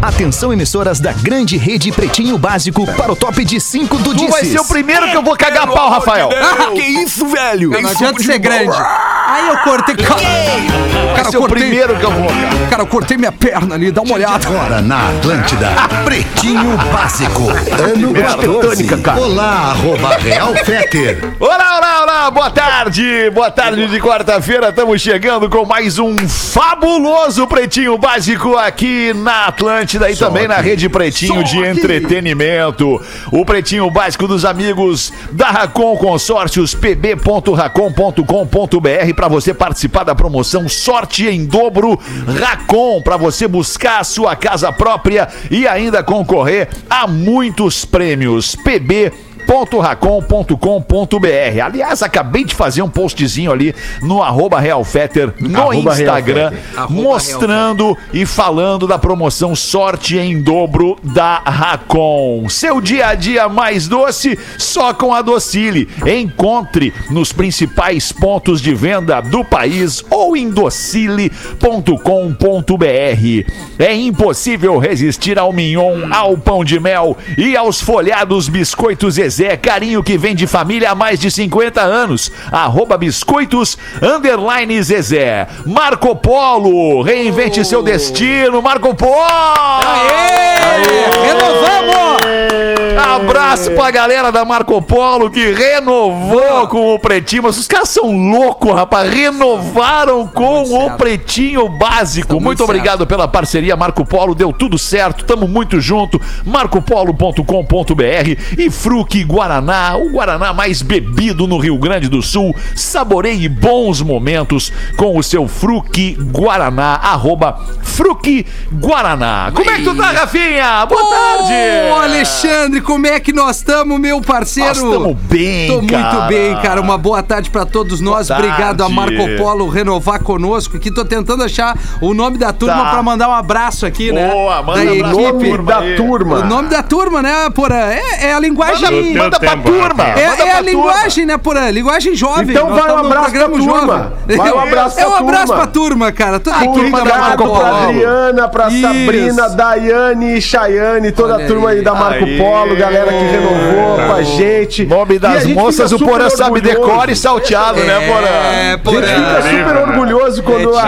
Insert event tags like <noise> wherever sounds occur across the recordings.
Atenção, emissoras da grande rede Pretinho Básico para o top de 5 do Tu Disses. vai ser o primeiro que eu vou cagar pau, Rafael. <laughs> que isso, velho? Não adianta ser grande. Aí eu cortei. Cara, ser eu o cortei. primeiro que eu vou, cara. Cara, eu cortei minha perna ali, dá uma olhada. Agora na Atlântida, <laughs> Pretinho Básico, ano 14. tetânica, cara. Olá, arroba Real Feter. Olá, olá, olá, boa tarde, boa tarde de quarta-feira, estamos chegando com mais um fabuloso Pretinho Básico aqui na Atlântida e também na Rede Pretinho de Entretenimento. O Pretinho Básico dos amigos da Racon Consórcios, pb.racon.com.br para você participar da promoção Sorte em Dobro Racon, para você buscar a sua casa própria e ainda concorrer a muitos prêmios. pb racon.com.br. Aliás, acabei de fazer um postzinho ali no arroba Realfetter no Arroba Instagram, Real mostrando e falando da promoção Sorte em Dobro da Racon. Seu dia a dia mais doce, só com a Docile. Encontre nos principais pontos de venda do país ou em docile.com.br. É impossível resistir ao mignon, ao pão de mel e aos folhados biscoitos Zezé, carinho que vem de família há mais de 50 anos. Arroba biscoitos, underline Zezé. Marco Polo, reinvente seu destino, Marco Polo! Renovamos! Abraço pra galera da Marco Polo que renovou com o Pretinho. Mas os caras são loucos, rapaz. Renovaram com muito o. Pretinho Básico. muito Muito obrigado pela parceria, Marco Polo. Deu tudo certo. Tamo muito junto. marcopolo.com.br e Fruque Guaraná, o Guaraná mais bebido no Rio Grande do Sul. Saboreie bons momentos com o seu Fruque Guaraná. Arroba Fruque Guaraná. Como é que tu tá, Rafinha? Boa tarde! Ô, Alexandre, como é que nós estamos, meu parceiro? Nós estamos bem, Tô muito cara. bem, cara. Uma boa tarde pra todos nós. Boa Obrigado a. Marco Polo renovar conosco aqui. Tô tentando achar o nome da turma Tá. pra mandar um abraço aqui, né? Boa, manda da um abraço pra equipe. turma. O nome da turma, né, Porã? É, é a linguagem. Manda, manda pra tempo, turma. É, manda é pra a linguagem, né, Porã? Linguagem jovem. Então Nós vai um abraço pra turma. Vai um abraço É um pra abraço turma. pra turma, cara. Toda a equipe da Marco pra Polo. Adriana, pra Isso. Sabrina, Daiane, Chayane, toda Olha a turma aí aí. da Marco Aí. Polo, galera que renovou com a gente. Nome das gente moças, o Porã sabe decore e salteado, né, É, Porã? A gente Porã. fica super orgulhoso quando a-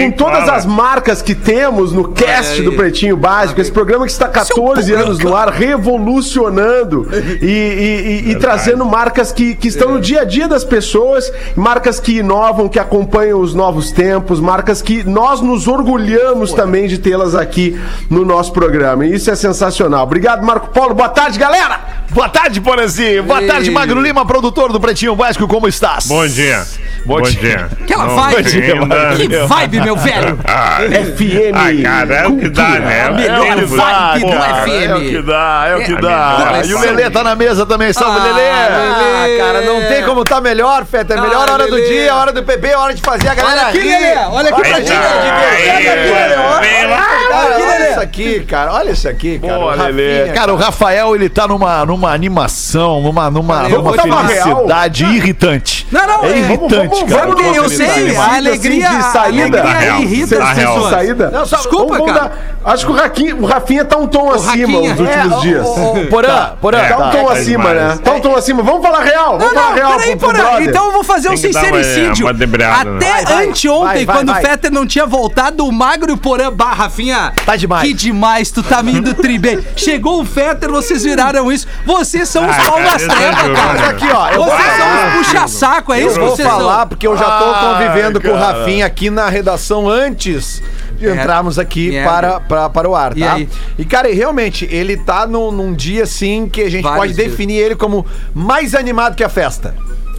com todas as marcas que temos no cast aí. do Pretinho Básico, esse programa que está 14 anos no ar, revolucionando e, e- e- e trazendo marcas que, que estão no dia a dia das pessoas, marcas que inovam, que acompanham os novos tempos, marcas que nós nos orgulhamos também de tê-las aqui no nosso programa. E isso é sensacional. Obrigado, Marco Paulo. Boa tarde, galera! Boa tarde, Porãzinho. Boa Ei. tarde, Magro Lima, produtor do Pretinho Básico. Como estás? Bom dia. Bom Bom, dia. dia. Aquela Não vibe. ainda- Que vibe, meu <laughs> velho. Ah, FM. ah, cara, é o que dá, né? A melhor É que dá, vibe do cara. FM. É o que dá, é o que É, dá. melhor E o vibe. Lelê tá na mesa também. Salve, Ah, Lelê. Lelê. Ah, cara, não tem como tá melhor, Feta. É melhor Ah, hora do Lelê. dia, hora do PB, hora de fazer a galera Olha aqui, rir. Lelê. Olha aqui pra ti. Olha aqui, Lelê. Olha, aqui, Lelê. Isso aqui, cara. Olha isso aqui, cara. Boa, O Rafinha. Cara, o Rafael, ele tá numa, numa animação, numa, numa, numa felicidade irritante. Não, não, É é- irritante, cara. Vamos, eu sei, tá a animado. alegria, assim, de a saída. alegria real, irrita as pessoas. saída? Não, só- Desculpa, Vamos cara. dar- acho que o Rafinha, o Rafinha tá um tom acima nos últimos É, dias. ô, ô, ô, Porã, Porã. É, Tá um tá, tom tá acima, né? Tá um tom acima. Vamos falar real. Vamos falar real peraí, brother. Então eu vou fazer um sincericídio. né? Até vai, anteontem, quando o Fetter não tinha voltado, o Magro e o Porã. Bah, Rafinha. Tá demais. Demais, tu tá me indo tri bem. Chegou o Fetter, vocês viraram isso. Vocês são os Ah, pau trevas, cara. Aqui, ó, eu vou Vocês falar. são os puxa-saco, é isso Eu que vou vocês falar são. porque eu já tô Ai, convivendo com o. Rafinha aqui na redação antes de Merda. entrarmos aqui Merda. para, para, para o ar, E tá? aí? E, cara, e realmente, ele tá num, num dia assim que a gente Vários pode dias. definir ele como mais animado que a festa.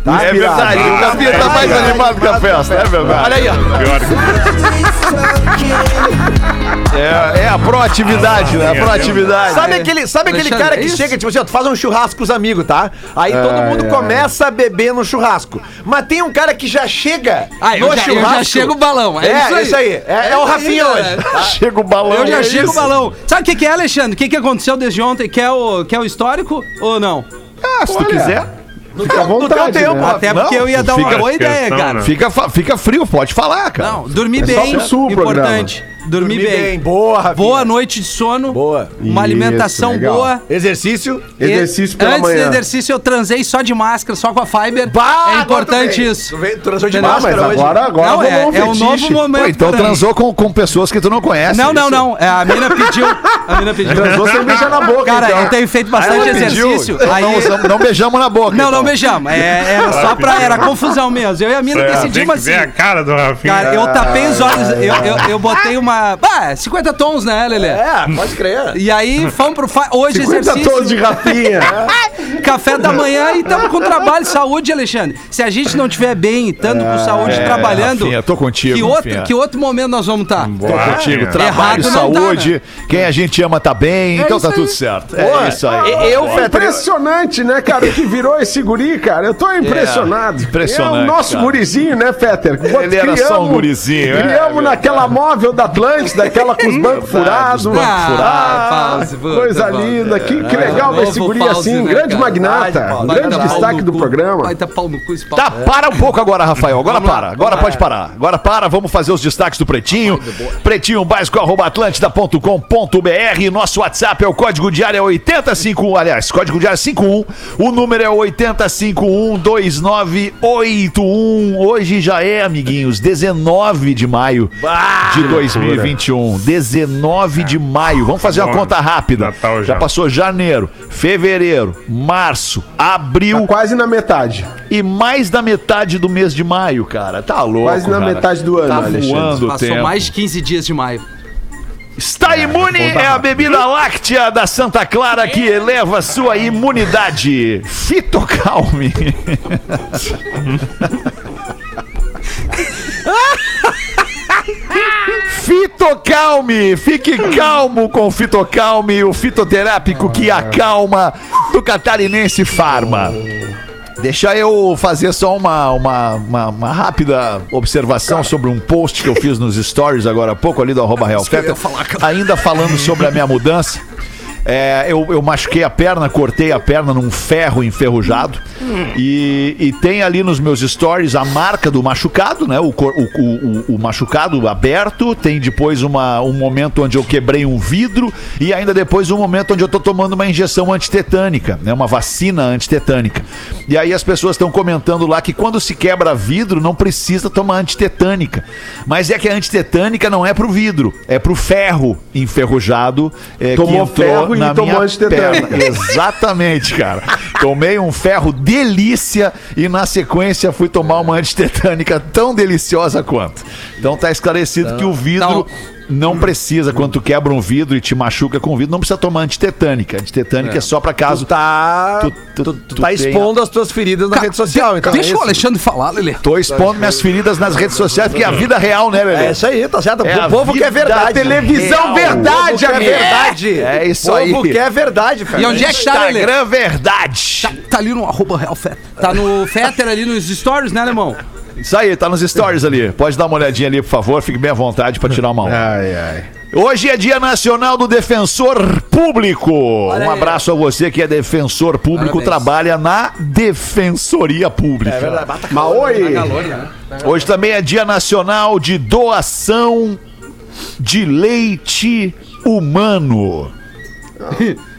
Tá? É verdade, o Rafinha tá mais animado que a festa, é verdade. Olha aí, ó. Pior que É, é a proatividade, né? A proatividade. Sabe aquele, sabe aquele Alexandre, cara é que isso? chega, tipo assim, ó, tu faz um churrasco com os amigos, tá? Aí todo mundo começa a beber no churrasco. Mas tem um cara que já chega Ah, eu no já- eu churrasco. já chego o balão, é É, isso aí. isso aí. É, é o Rafinha hoje. cara. <laughs> Chega o balão. Eu já é chego o balão. Sabe o que, que é, Alexandre? O que, que aconteceu desde ontem? Quer o, quer o histórico ou não? Ah, se tu quiser. Fica à vontade, teu tempo, né? Até Não, porque eu ia dar uma fica- boa ideia, cara. né? Fica, fica frio, pode falar, cara. Não, dormir É só bem, pro sul o importante. Dormi, bem. Boa, Rafinha. Boa noite de sono. Boa. Uma Isso, alimentação legal. boa. Exercício. Exercício pela Antes do manhã. exercício, eu transei só de máscara, só com a Fiber. Bah, é importante isso. Tu tu transou de Entendeu? Ah, mas máscara hoje. agora, agora não, é, um é um novo momento. Pô, então transou com, com pessoas que tu não conhece. Não, não, isso? não. É, a mina pediu. A mina <laughs> pediu. Transou sem beijar na boca, Cara, então. eu tenho feito bastante exercício. então Aí... não, usamos- não beijamos na boca. Não, então. não beijamos. É, era só pra. Era confusão mesmo. Eu e a mina decidimos assim. ver a cara do Rafinha. Cara, eu tapei os olhos. Eu, eu, eu botei uma. Ah, 50 tons, né, Lelê? É, pode crer. E aí, fomos pro. Fa... Hoje 50 exercício. tons de Rafinha. <laughs> Café da manhã e estamos com trabalho e saúde, Alexandre. Se a gente não estiver bem, estando com saúde, É, trabalhando. Rafinha, tô contigo, Que outro, que outro momento nós vamos estar? Tô contigo. É. Trabalho, tá, saúde. Quem a gente ama tá bem, então tá tudo certo. É isso aí. Eu, É impressionante, né, cara, o que virou esse guri, cara. Eu tô impressionado. É, impressionante, É o nosso cara. gurizinho, né, Fetter? Ele era só um gurizinho, é, Criamos é naquela móvel da Atlântida, aquela com os bancos furados. Ah, Pause, puta, Coisa linda. Que, que É, legal ver esse guri assim, né, grande magnata. Grande destaque do programa. Vai dar pau no cu esse pau. Tá, para um pouco agora, Rafael. Agora para. Agora pode parar. Agora para. Vamos fazer os destaques do Pretinho. Pretinho básico arroba atlântida.com.br. Nosso WhatsApp é o código diário é 8051. Aliás, código diário é 51. O número é 80512981. Hoje já é, amiguinhos, 19 de maio de 2021. 19 de maio. Vamos fazer uma conta rápida. Natal Já já. passou janeiro, fevereiro, março, abril, Tá quase na metade. e mais da metade do mês de maio, cara. Tá louco. Quase na cara. metade do ano, Tá Alexandre. voando Passou tempo. mais de 15 dias de maio. Está imune é a bebida láctea da Santa Clara que eleva sua imunidade. Fitocalme. <laughs> <laughs> Fitocalme, fique calmo com Fitocalme, o fitoterápico que acalma do Catarinense Farma. Deixa eu fazer só uma, uma, uma, uma rápida observação sobre um post que eu fiz nos stories agora há pouco ali do arroba Real ainda falando sobre a minha mudança. É, eu, eu machuquei a perna, cortei a perna num ferro enferrujado. E, e tem ali nos meus stories a marca do machucado, né? O, o, o, o- machucado aberto. Tem depois uma, um momento onde eu quebrei um vidro. E ainda depois um momento onde eu tô tomando uma injeção antitetânica, né? Uma vacina antitetânica. E aí as pessoas estão comentando lá que quando se quebra vidro não precisa tomar antitetânica. Mas é que a antitetânica não é pro vidro, é pro ferro enferrujado. é, Tomou ferro e na tomou minha antitetânica. perna. <laughs> <laughs> Exatamente, cara. Tomei um ferro delícia e na sequência fui tomar uma antitetânica tão deliciosa quanto. Então tá esclarecido que o vidro não precisa, quando tu quebra um vidro e te machuca com o vidro, não precisa tomar antitetânica. Antitetânica é, só pra caso. Tu tá, Tu- tu- tu, tu tá expondo as tuas feridas na rede social, então. Deixa é o? Alexandre falar, Lelê. Tô expondo minhas feridas nas redes sociais, porque é a vida real, né, Lelê? É isso aí, tá certo. É o povo quer verdade. real. Televisão O povo verdade, amigo. verdade. É isso o aí. povo quer verdade, cara. E onde é que tá, Lelê? Instagram verdade. Tá, tá ali no arroba Real Fetter. Tá no Fetter ali nos stories, né, alemão? Isso aí, tá nos stories ali. Pode dar uma olhadinha ali, por favor. Fique bem à vontade pra tirar uma onda. Ai, ai. Hoje é Dia Nacional do Defensor Público. um abraço a você que é defensor público, Parabéns. trabalha na Defensoria Pública. É verdade. Bata Mas oi, né? Hoje também é Dia Nacional de Doação de Leite Humano. <laughs>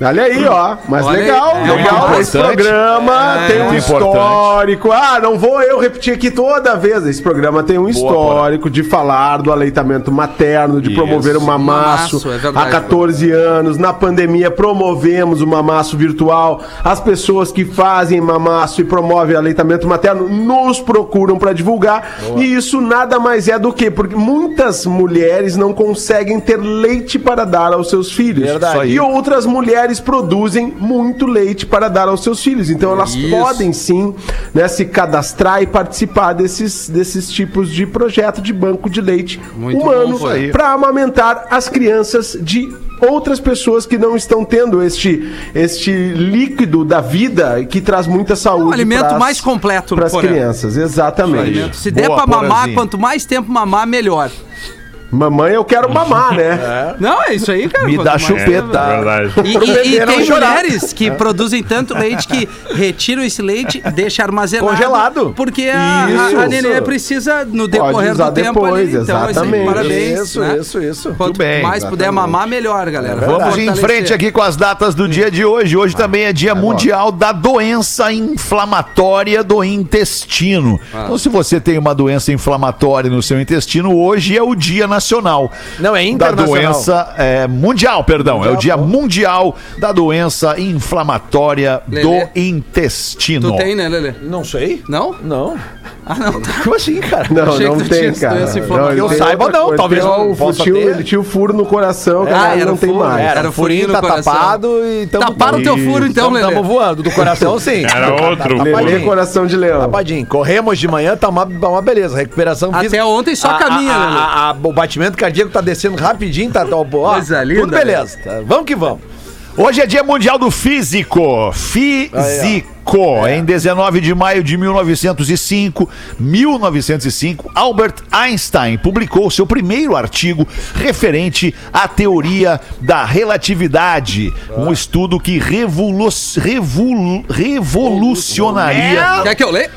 olha aí, ó. Mas Olha aí, legal, é legal. muito Esse programa É, tem um muito importante. histórico. Ah, não vou eu repetir aqui toda vez. Esse programa tem um histórico de falar do aleitamento materno, de Isso. promover o mamaço. Mamaço, é verdade. Há 14 anos, na pandemia, promovemos o mamaço virtual. As pessoas que fazem mamaço e promovem aleitamento materno nos procuram para divulgar. E isso nada mais é do que porque muitas mulheres não conseguem ter leite para dar aos seus filhos. Verdade. Aí. E outras mulheres produzem muito leite para dar aos seus filhos. Então elas Isso. podem sim né, se cadastrar e participar desses, desses tipos de projeto de banco de leite Muito humano para amamentar as crianças de outras pessoas que não estão tendo este, este líquido da vida que traz muita saúde. É o alimento pras- mais completo, para as crianças. Exatamente. Se der Boa, pra mamar, quanto mais tempo mamar, melhor. Mamãe, eu quero mamar, né? <laughs> Não, é isso aí, cara. Me dá chupeta. É verdade. <laughs> E, e- e tem mulheres que produzem tanto leite que retiram esse leite, deixa armazenado. Congelado. Porque a, a, Isso. a nenê precisa, no decorrer do tempo depois, ali. Então, assim, exatamente. parabéns. Isso, né? isso, isso. Quanto bem, mais puder mamar, melhor, galera. Vamos em frente aqui com as datas do dia de hoje. Hoje também é dia mundial da doença inflamatória do intestino. Então, se você tem uma doença inflamatória no seu intestino, hoje é o dia nacional. Não, é Da internacional. doença é, mundial, perdão. é o dia mundial da doença inflamatória Lelê. do intestino. Tu tem, né, Lelê? Não sei. Não? Não. Ah, não. Tá. <laughs> Como assim, cara? Não, Achei não tem, tinha cara. ele Eu saiba, outra não, coisa. talvez não o possa tio- ter. Ele tinha o furo no coração, agora era não o tem furo, mais. era. Era o furinho tá coração. tapado e tamo Taparam o teu furo, então, Lelê. tamo voando. Do coração, sim. Era outro. Lelê, coração de leão. Tapadinho. Corremos de manhã, tá uma, uma beleza. Recuperação Até física. ontem só caminha, a- Lelê. a- batimento cardíaco tá descendo rapidinho, tá, tá ó, Coisa linda, Tudo beleza. tá? Vamos que vamos. Hoje é dia mundial do físico. Físico. Em 19 de maio de 1905, 1905, Albert Einstein publicou seu primeiro artigo referente à teoria da relatividade, um estudo que revolu revolu revolucionaria Quer que eu leia?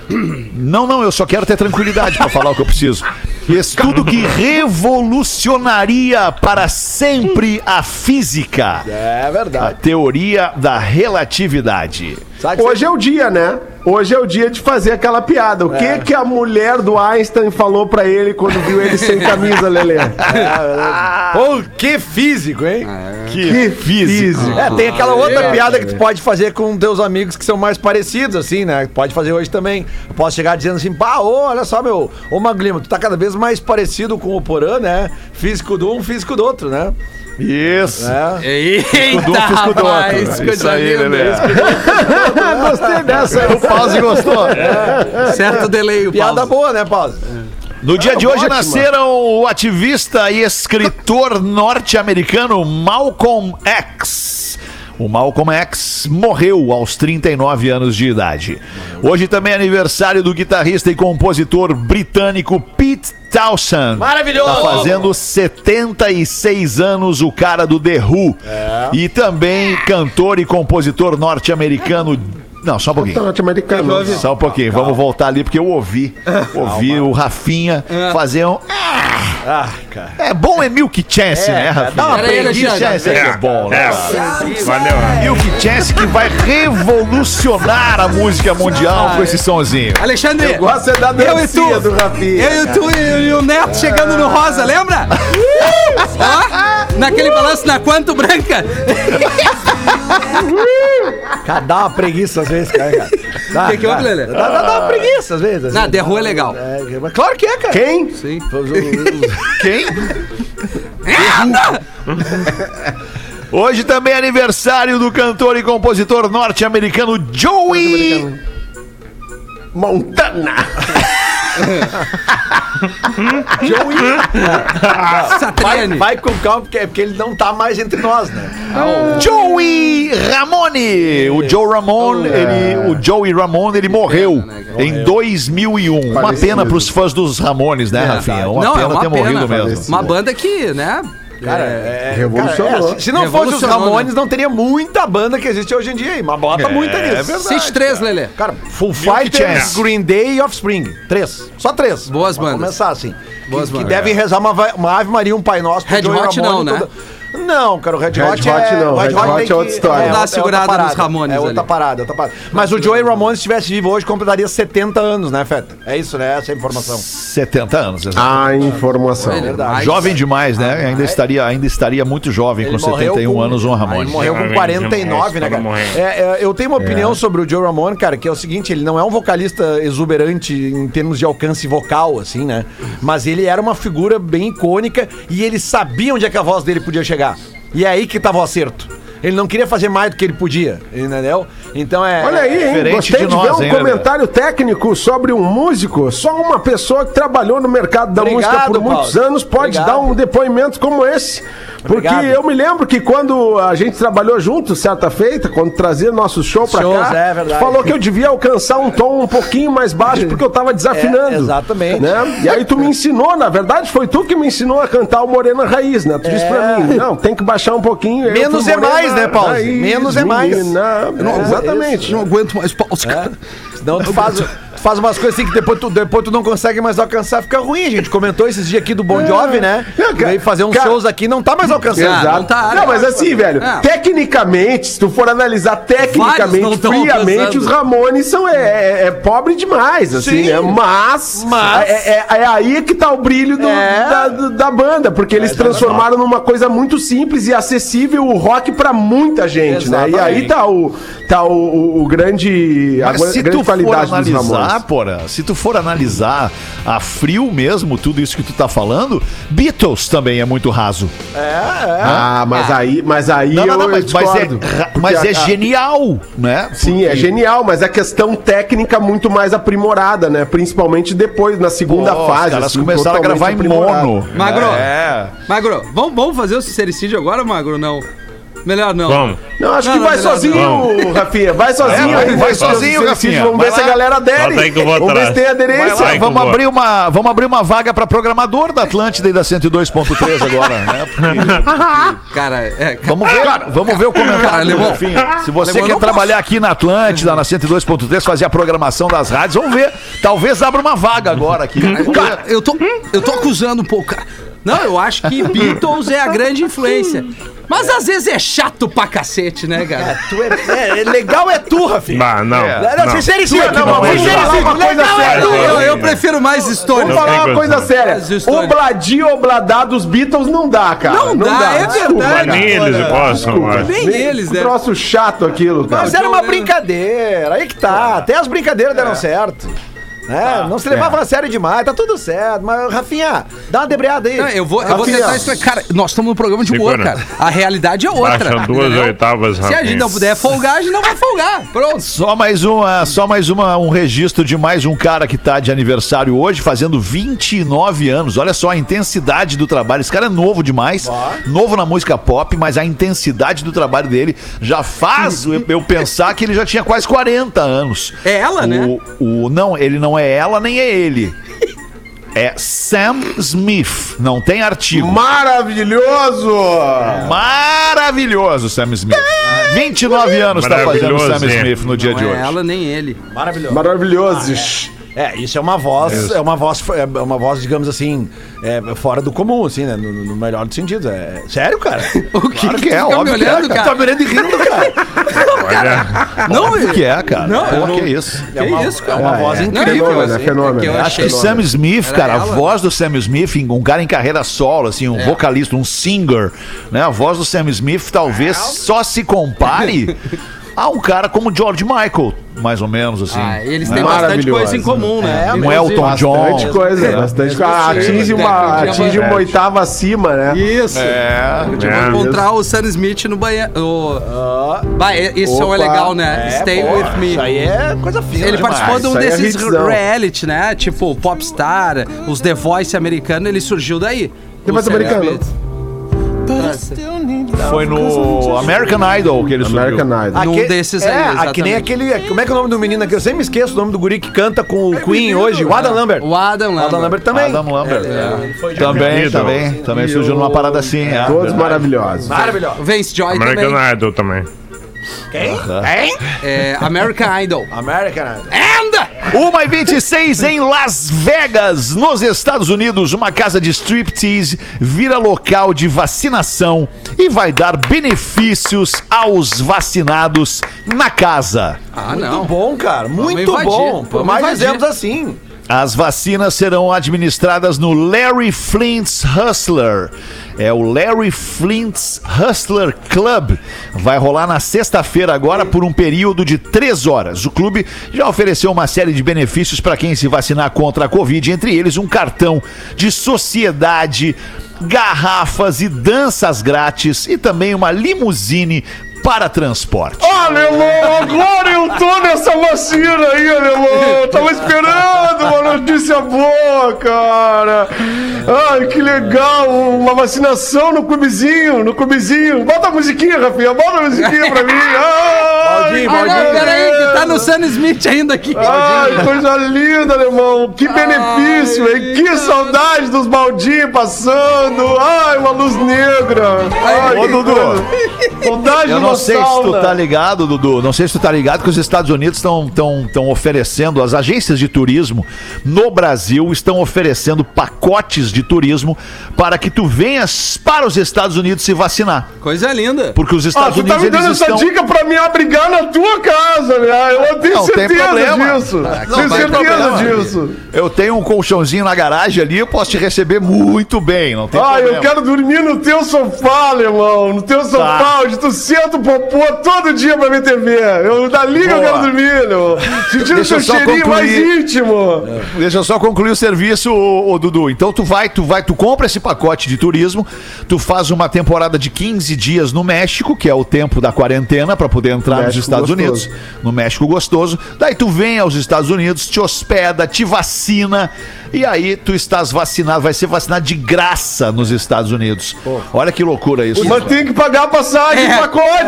não, não, eu só quero ter tranquilidade para falar o que eu preciso. <laughs> Estudo que <laughs> revolucionaria para sempre a física. É A verdade. teoria da relatividade. Sabe que Hoje é o dia, né? Hoje é o dia de fazer aquela piada. O que que a mulher do Einstein falou pra ele quando viu ele sem camisa, Lelê? <laughs> Pô, que físico, hein? Que físico. É, tem aquela Ah, outra é, piada que tu pode fazer com teus amigos que são mais parecidos, assim, né? Pode fazer hoje também. Eu posso chegar dizendo assim, pá, ô, olha só, meu, ô Maglima, tu tá cada vez mais parecido com o Porã, né? Físico do um, físico do outro, né? Isso. É. Eita, do, fisco do outro. rapaz, Isso coisa aí. Lelê. Gostei dessa. O Pause gostou. Certo delay, o Piada Paulo. boa, né, Paulo? No dia de hoje ótima. nasceram o ativista e escritor norte-americano Malcolm X. O Malcolm X morreu aos 39 anos de idade. Hoje também é aniversário do guitarrista e compositor britânico Pete Townshend. Maravilhoso! Tá fazendo 76 anos o cara do The Who. E também cantor e compositor norte-americano. Não, só um pouquinho. Norte-americano. Só um pouquinho, vamos voltar ali porque eu ouvi. Ouvi o Rafinha fazer um. Ah, cara. É bom é Milk Chance, né, Rafinha? dá uma. Chance é, que é bom, né? É. Valeu. Milk Chance que vai revolucionar a música mundial com esse sonzinho. Alexandre, Eu gosto é da eu e do Rafinha. eu e tu e, e o Neto chegando no rosa, lembra? <laughs> Ó, naquele balanço na quanto branca. Cara, dá uma preguiça às vezes, cara. cara. Dá, Que que houve, dá. Lelê? Dá, dá, dá uma preguiça às vezes. assim. Na The Who é legal. É, mas claro que é, cara. Quem? Sim. Quem? Hoje também é aniversário do cantor e compositor norte-americano Joey Montana. Vai, Satriani. vai com calma, porque, porque ele não tá mais entre nós, né? Joey Ramone. O Joe Ramone, ele, o Joey Ramone, ele morreu em 2001. Uma pena pros fãs dos Ramones, né, Rafinha? Uma Não, pena é uma ter pena. morrido mesmo. Uma banda que, né? Cara, é, Revolucionou. cara, é, se não fosse os Revolucionou, Ramones, né? não teria muita banda que existe hoje em dia aí. Mas bota muita nisso. é verdade. Cite três, Lelê. Cara, Full Fighters. Green Day e Offspring. Três. Só três. Boas Vamos bandas. começar assim. Boas que, que bandas. devem rezar uma, uma Ave Maria, um Pai Nosso. Red Hot Ramone não, né? tudo. Não, cara, o Red, Red Hot, Hot é... não, o Red Hot tem é outra história. Vamos dar uma outra segurada nos parada, Ramones É outra ali. parada, outra parada. Mas o Joey Ramone, se estivesse vivo hoje, completaria 70 anos, né, Feta? É isso, né? Essa é a informação. 70 anos. exato. A informação. Ele- verdade. Jovem demais, né? ainda, estaria, ainda estaria muito jovem com 71 anos um Ele Ramone. morreu com Ele 49, né, cara? É, é, eu tenho uma opinião sobre o Joe Ramone, cara, que é o seguinte, ele não é um vocalista exuberante em termos de alcance vocal, assim, né? Mas ele era uma figura bem icônica e ele sabia onde é que a voz dele podia chegar. E é aí que tava o acerto. Ele não queria fazer mais do que ele podia, entendeu? Então é... Olha aí, hein? Diferente Gostei de de, nós, ver um hein, comentário técnico sobre um músico. Só uma pessoa que trabalhou no mercado da Obrigado, música por muitos Paulo. anos pode Obrigado. dar um depoimento como esse. Porque Obrigado. eu me lembro que quando a gente trabalhou junto, certa feita, quando trazia nosso show pra Shows, cá, é verdade. tu falou que eu devia alcançar um tom um pouquinho mais baixo porque eu tava <laughs> desafinando. É, exatamente. Né? E aí tu me ensinou, na verdade, foi tu que me ensinou a cantar o Morena Raiz, né? Tu disse pra mim, não, tem que baixar um pouquinho. Menos é mais, né? Raiz, Menos é mais. menina. Não, Exatamente. Não aguento mais pausa, cara. Senão tu faz, tu faz umas coisas assim que depois tu, depois tu não consegue mais alcançar, fica ruim. A gente comentou esses dias aqui do Bon Jovi, né? É, veio fazer uns cara- shows aqui não tá mais alcançando. Exato. não tá, não, mas assim, velho, É. tecnicamente, se tu for analisar Vários tecnicamente, tão friamente, alcançando. os Ramones são é, é- é pobre demais, assim, Sim. né? Mas, Mas- É, é- é aí que tá o brilho do- É. da, do- da banda, porque eles transformaram numa coisa muito simples e acessível o rock pra muita gente, né? E aí tá o, tá o, o- o grande, a Mas gra- se grande tu qualidade dos analisar, porra, se tu for analisar a frio mesmo, tudo isso que tu tá falando, Beatles também é muito raso. Ah, mas aí, mas aí Não, não, eu, não, eu mas, mas é, mas Porque é a- a- genial, né? Sim, é genial, mas a questão técnica muito mais aprimorada, né? Principalmente depois, na segunda Pô, fase. Os caras assim, começaram a gravar em aprimorado. mono. Magro. É. Magro, vamos, vamos fazer o sincericídio agora, Magro? Não. Melhor não. Vamos. Não, acho Não, que não, vai melhor sozinho, Rafinha. Vai sozinho. É, vai- aí, vai sozinho, Rafinha. Vamos Vai ver se a galera adere. Bota aí que eu vou Vamos ver se tem aderência. lá, Vai vamos abrir uma, vamos abrir uma vaga pra programador da Atlântida e da 102.3 agora, né? <laughs> Cara, é. Vamos ver, vamos ver o comentário Cara, Alemão. Rafinha. Se você quer não trabalhar aqui na Atlântida, na 102.3, fazer a programação das rádios, vamos ver. Talvez abra uma vaga agora aqui. Cara, eu tô, eu tô acusando um pouco, cara. Não, eu acho que <laughs> Beatles é a grande influência. Mas às vezes é chato pra cacete, né, cara? Tu é, é, é legal é tu, Rafinha. Bah, não. É. Não, não. sincericídio. Não, Não, uma coisa Legal é séria. tu. Eu, eu prefiro mais história. Vamos Não falar uma coisa séria. As histórias. Obladi obladar dos Beatles não dá, cara. Não dá, é Desculpa, verdade. Mas nem eles gostam, eu acho. Nem eles, né? troço chato aquilo, cara. Mas era uma brincadeira. Aí que tá. Até as brincadeiras deram certo. É, não se levava a sério demais, tá tudo certo. Mas, Rafinha, dá uma debreada aí. Não, eu vou, eu vou Rafinha. tentar explicar. Cara, nós estamos num programa de humor, cara. A realidade é outra. Baixa duas entendeu? oitavas, Se a gente Rafinha. não puder folgar, a gente não vai folgar. Pronto. Só mais uma, só mais uma, um registro de mais um cara que tá de aniversário hoje, fazendo 29 anos. Olha só a intensidade do trabalho. Esse cara é novo demais, novo na música pop, mas a intensidade do trabalho dele já faz eu, eu pensar que ele já tinha quase 40 anos. É ela, né? O, o- não, ele não é ela nem é ele. É Sam Smith. Não tem artigo. Maravilhoso! Maravilhoso, Sam Smith. 29 anos tá fazendo o Sam é. Smith no dia de Não é hoje. ela nem ele. Maravilhoso. Maravilhoso. É, isso é uma voz, é uma voz, é uma voz, digamos assim, é, fora do comum, assim, né? No, no melhor dos sentidos. É, sério, cara? <laughs> O que, Claro que que é, tu fica me óbvio que é, olhando, cara. cara? Tá me olhando e rindo, cara. <laughs> Olha, Não, Óbvio que é, cara. Não, Pô, eu não- que isso. É uma, isso, cara? É uma É, voz é. incrível. Fenômeno, assim. é fenômeno. que eu Acho que Sam Smith, Era cara, a ela? voz do Sam Smith, um cara em carreira solo, assim, um vocalista, um singer, né? A voz do Sam Smith talvez só se compare <laughs> a um cara como George Michael, mais ou menos, assim. Ah, eles né? têm bastante coisa em comum, né? É, Um Elton John. Bastante coisa, bastante coisa. Atinge uma, atinge uma oitava acima, né? Isso. É. Podia É. encontrar o Sam Smith no banheiro. Bah, esse som é legal, né? É, Stay with me. Isso aí é coisa fina. Ele demais. participou de um é desses reality, né? Tipo Popstar, os The Voice americano, ele surgiu daí. The Voice americano. Foi no American Idol que ele subiu. American Idol. Num Aque- desses é, aí, ah, que nem exatamente. aquele. Como é que é o nome do menino aqui? Eu sempre me esqueço o nome do guri que canta com o Queen hoje, o Adam Lambert. O Adam Lambert. Adam Lambert também. Adam Lambert. É. Também, Idol. também, também surgiu numa parada assim. é. Todos maravilhosos. Maravilhoso. Vince Joy American também. Idol também. Quem? É, American Idol. American Idol. Anda! 1 e 26 em Las Vegas, nos Estados Unidos, uma casa de striptease vira local de vacinação e vai dar benefícios aos vacinados na casa. Ah, Muito não. bom, cara. Muito invadir, bom. Por vamos mais invadir. exemplos assim. As vacinas serão administradas no Larry Flint's Hustler. É o Larry Flint's Hustler Club. Vai rolar na sexta-feira agora por um período de três horas. O clube já ofereceu uma série de benefícios para quem se vacinar contra a Covid, entre eles um cartão de sociedade, garrafas e danças grátis e também uma limusine para transporte. Ah, alemão, agora eu tô nessa vacina aí, alemão. Tava esperando uma notícia boa, cara. Ai, que legal. Uma vacinação no cubizinho, no cubizinho. Bota a musiquinha, Rafinha, bota a musiquinha pra mim. <laughs> Ai, Baldinho, Ah, não, Baldinho. peraí, que tá no Sam Smith ainda aqui. Ai, coisa linda, alemão. Que benefício, hein? Que saudade dos baldinhos passando. Ai, uma luz negra. Ai, Ô, Dudu. Saudade de uma sei se tu sauna. tá ligado, Dudu. Não sei se tu tá ligado que os Estados Unidos estão tão, tão oferecendo, as agências de turismo no Brasil estão oferecendo pacotes de turismo para que tu venhas para os Estados Unidos se vacinar. Coisa linda. Porque os Ah, Estados tu tá Unidos me dando essa estão. dica pra me abrigar na tua casa, né? Eu tenho Não tem certeza problema. disso. Não tenho tem certeza problema. disso. Eu tenho um colchãozinho na garagem ali, eu posso te receber muito bem, não tem Ah, problema. eu quero dormir no teu sofá, alemão. No teu sofá, onde tu senta o popô todo dia pra ver TV. Eu, que eu Boa. quero dormir, alemão. Sentindo eu só cheirinho concluir. mais íntimo. Deixa eu só concluir o serviço, ô, ô, Dudu. Então tu vai, tu vai, tu compra esse pacote de turismo, tu faz uma temporada de 15 dias no México, que é o tempo da quarentena pra poder entrar nos México Estados gostoso. Unidos, no México gostoso. Daí tu vem aos Estados Unidos, te hospeda, te vacina e aí tu estás vacinado, vai ser vacinado de graça nos Estados Unidos. Olha que loucura isso. Mas tem que pagar a passagem, É, o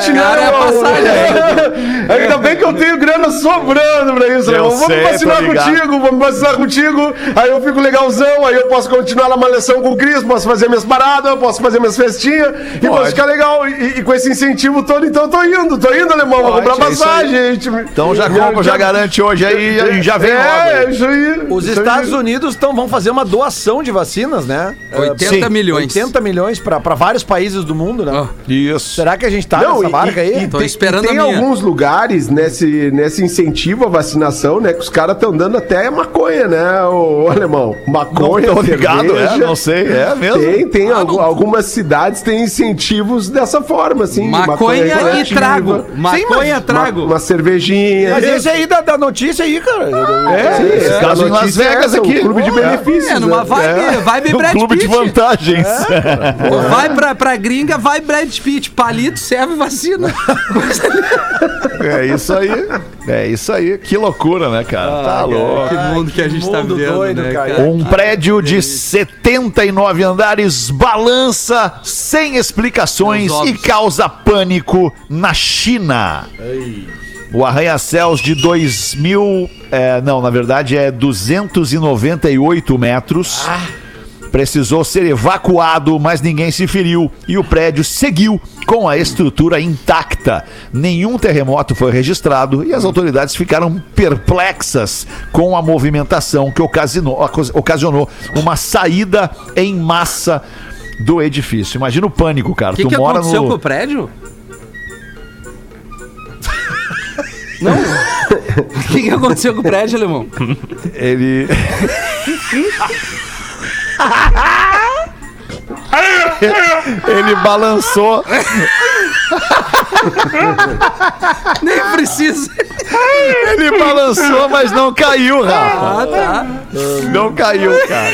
pacote, né, cara, é passagem. Ainda bem que eu tenho grana sobrando pra isso, Eu alemão. Vamos sei, me vacinar contigo, vamos me vacinar contigo. Aí eu fico legalzão, aí eu posso continuar na malhação com o Cris, posso fazer minhas paradas, posso fazer minhas festinhas e posso ficar legal. E, e com esse incentivo todo, então eu tô indo, tô indo, alemão. Vou comprar é passagem, gente. Então já compra, já garante hoje aí e já vem logo. É, isso aí. Os isso Estados aí. Unidos tão, vão fazer uma doação de vacinas, né? 80 Eh, milhões. 80 milhões pra pra vários países do mundo, né? Ó. Isso. Será que a gente tá Não, nessa e- marca aí? e- Tô tem- esperando e tem a minha. alguns lugares nesse, nesse incentivo à vacinação, né? Que os caras estão dando até maconha, né, o, alemão? Maconha, Não tô ligado, é, não sei, é mesmo. Tem, tem. Ah, não. algumas cidades têm incentivos dessa forma, assim. de Maconha e trago. Maconha, Uma, trago. uma cervejinha. Mas esse aí da, da notícia aí, cara. É, Sim, esse a caso em Las é Vegas essa, aqui. Um clube de É. benefícios. É, numa né? vibe, vibe Um Brad clube de Pitt. vantagens. <laughs> Vai pra, pra gringa, vai Brad Pitt. Palito serve vacina. É isso aí. É isso aí. Que loucura, né, cara? tá louco. que mundo que a gente tá vivendo, doido, né, cara. Um prédio de 79 andares balança sem explicações e causa pânico na China. O arranha-céus de 2000, é, não, na verdade é 298 metros. Precisou ser evacuado, mas ninguém se feriu e o prédio seguiu com a estrutura intacta. Nenhum terremoto foi registrado e as autoridades ficaram perplexas com a movimentação que ocasionou, ocasionou uma saída em massa do edifício. Imagina o pânico, cara. O que, tu que mora aconteceu no com o prédio? <laughs> Não. O que, que aconteceu com o prédio, alemão? ele <laughs> Ele balançou. Nem precisa. Ele balançou, mas não caiu, Rafa. Ah, tá. Não caiu, cara.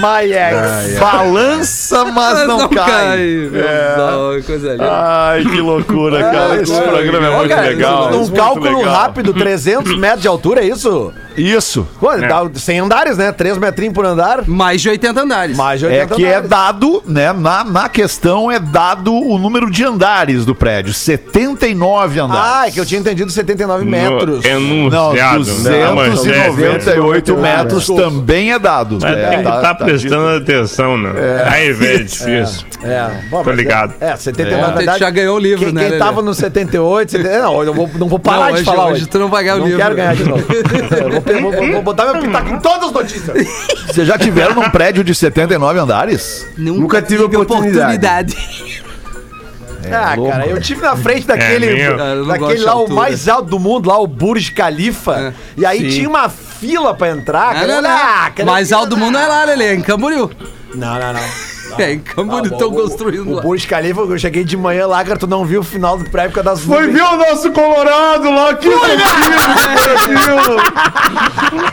Maiex. Balança, mas não, cai. É. Não, coisa linda. Ai, que loucura, cara. Esse programa é muito legal. Muito cálculo rápido, 300 metros de altura, é isso? Isso. Pô, dá 100 andares, né? 3 metrinhos por andar. Mais de 80 andares. Mais de É 80 que é andares. dado, né? Na, na questão é dado o número de andares do prédio. 79 andares. Ah, é que eu tinha entendido 79 metros. No Não, enunciado, né? A manchete. 298 metros Desculpa. também é dado. Mas É, tem que tá- estar tá prestando atenção, né? Aí, velho, é difícil. É, bom, Tô ligado. É, é 79 É. Já ganhou o livro, quem, né, Quem Lelê? tava no 78, 70, não, eu vou, não vou parar Não, de hoje- falar hoje tu não vai ganhar o não livro. quero ganhar de novo. <laughs> Eu vou, pe- vou- vou- vou botar meu pitaco em todas as notícias. <laughs> Vocês já tiveram num prédio de 79 andares? Nunca tive oportunidade. <laughs> ah, cara, eu tive na frente daquele, não daquele lá, o mais alto do mundo, lá, o Burj Khalifa. É. E aí Sim. tinha uma fila pra entrar. Não, cara. não, não. Ah, cara, Mais alto do mundo é lá, Lelê, é em Camboriú. Não, não, não. É, em Camboriú estão construindo O lá. Burj Khalifa, eu cheguei de manhã lá, cara, tu não viu o final pra época das Foi ver o nosso Colorado lá, que sofrido,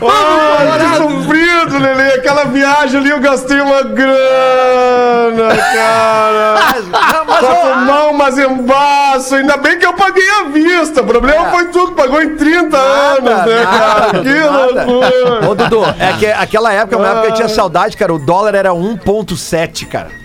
Ah, que sofrido, Lelê. Aquela viagem ali eu gastei uma grana, cara. <laughs> Não, mas, Pra tomar umas embaços. Ainda bem que eu paguei à vista. O problema foi tudo, pagou em 30 anos, né, cara? Que nada. loucura. Ô, Dudu, é que aquela época, uma época que eu tinha saudade, cara, o dólar era 1.7, cara.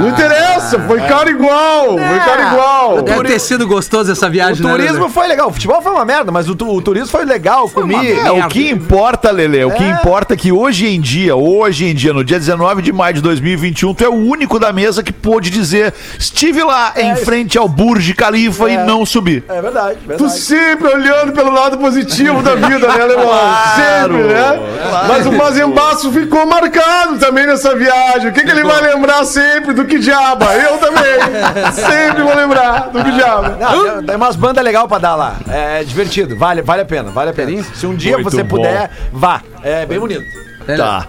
Não interessa, foi caro igual. Foi caro igual. Deve ter sido gostoso essa O viagem, né, turismo Lelê? foi legal, o futebol foi uma merda, mas o, tu- o turismo foi legal, comi. É, o que importa, Lele, o que É. importa é que hoje em dia, hoje em dia, no dia 19 de maio de 2021, tu é o único da mesa que pôde dizer estive lá em frente ao Burj Khalifa e É. não subi. É verdade, Tu verdade. sempre olhando pelo lado positivo da vida, né, Alemão? sempre, né? Mas o Mazembaço ficou marcado também nessa viagem. O que, que ele vai lembrar sempre do que diaba? Eu também. sempre vou lembrar do que diaba. Não, tem, umas bandas legais pra dar lá. É divertido, vale, vale a pena, vale a pena. Se um dia Muito você bom. puder, vá. É bem bonito. Tá.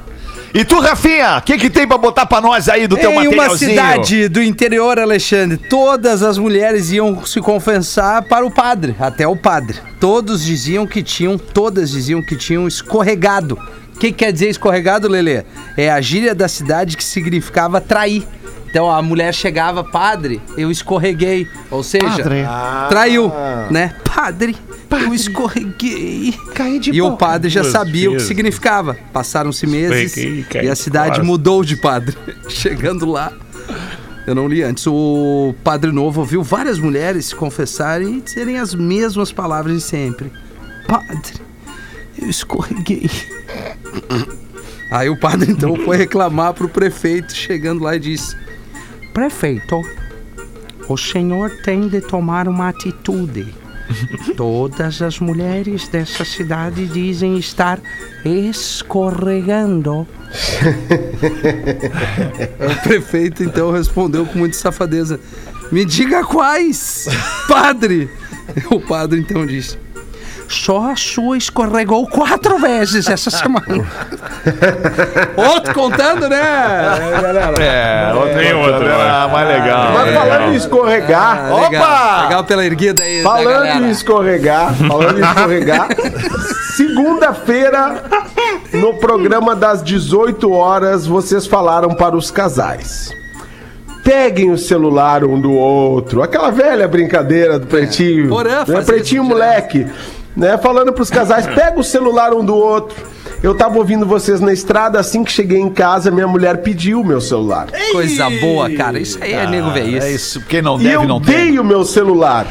E tu, Rafinha, o que, que tem pra botar pra nós aí do teu Em uma materialzinho? cidade do interior, Alexandre, todas as mulheres iam se confessar para o padre, até o padre. Todos diziam que tinham, todas diziam que tinham escorregado. O que quer dizer escorregado, Lelê? É a gíria da cidade que significava trair. Então a mulher chegava, padre, eu escorreguei. Ou seja, traiu, né? Padre, eu escorreguei. e o padre já sabia o que significava. Passaram-se meses Escorreguei, caí e a cidade quase. mudou de padre. <laughs> Chegando lá, eu não li antes. O padre novo ouviu várias mulheres se confessarem e dizerem as mesmas palavras de sempre. Padre, eu escorreguei. <laughs> Aí o padre então foi reclamar pro prefeito, chegando lá e disse: Prefeito, o senhor tem de tomar uma atitude. <laughs> Todas as mulheres dessa cidade dizem estar escorregando. <laughs> o prefeito então respondeu com muita safadeza: Me diga quais, padre. <laughs> O padre então disse: Só a sua escorregou quatro vezes essa <laughs> semana. <laughs> Outro contando, né, galera? É, outro, Tem outro, Ah, mais legal. Mas é falando em escorregar, Ah, legal, opa! Legal pela erguida aí. da Falando em escorregar, falando em escorregar, <laughs> segunda-feira, no programa das 18 horas, vocês falaram para os casais. Peguem o celular um do outro. Aquela velha brincadeira do pretinho. Porã né? Pretinho moleque. Né? Falando pros casais, pega o celular um do outro. Eu tava ouvindo vocês na estrada, assim que cheguei em casa, minha mulher pediu o meu celular. Coisa boa, cara. Isso aí é nego ver É isso. quem não E deve, eu não dei tem. o meu celular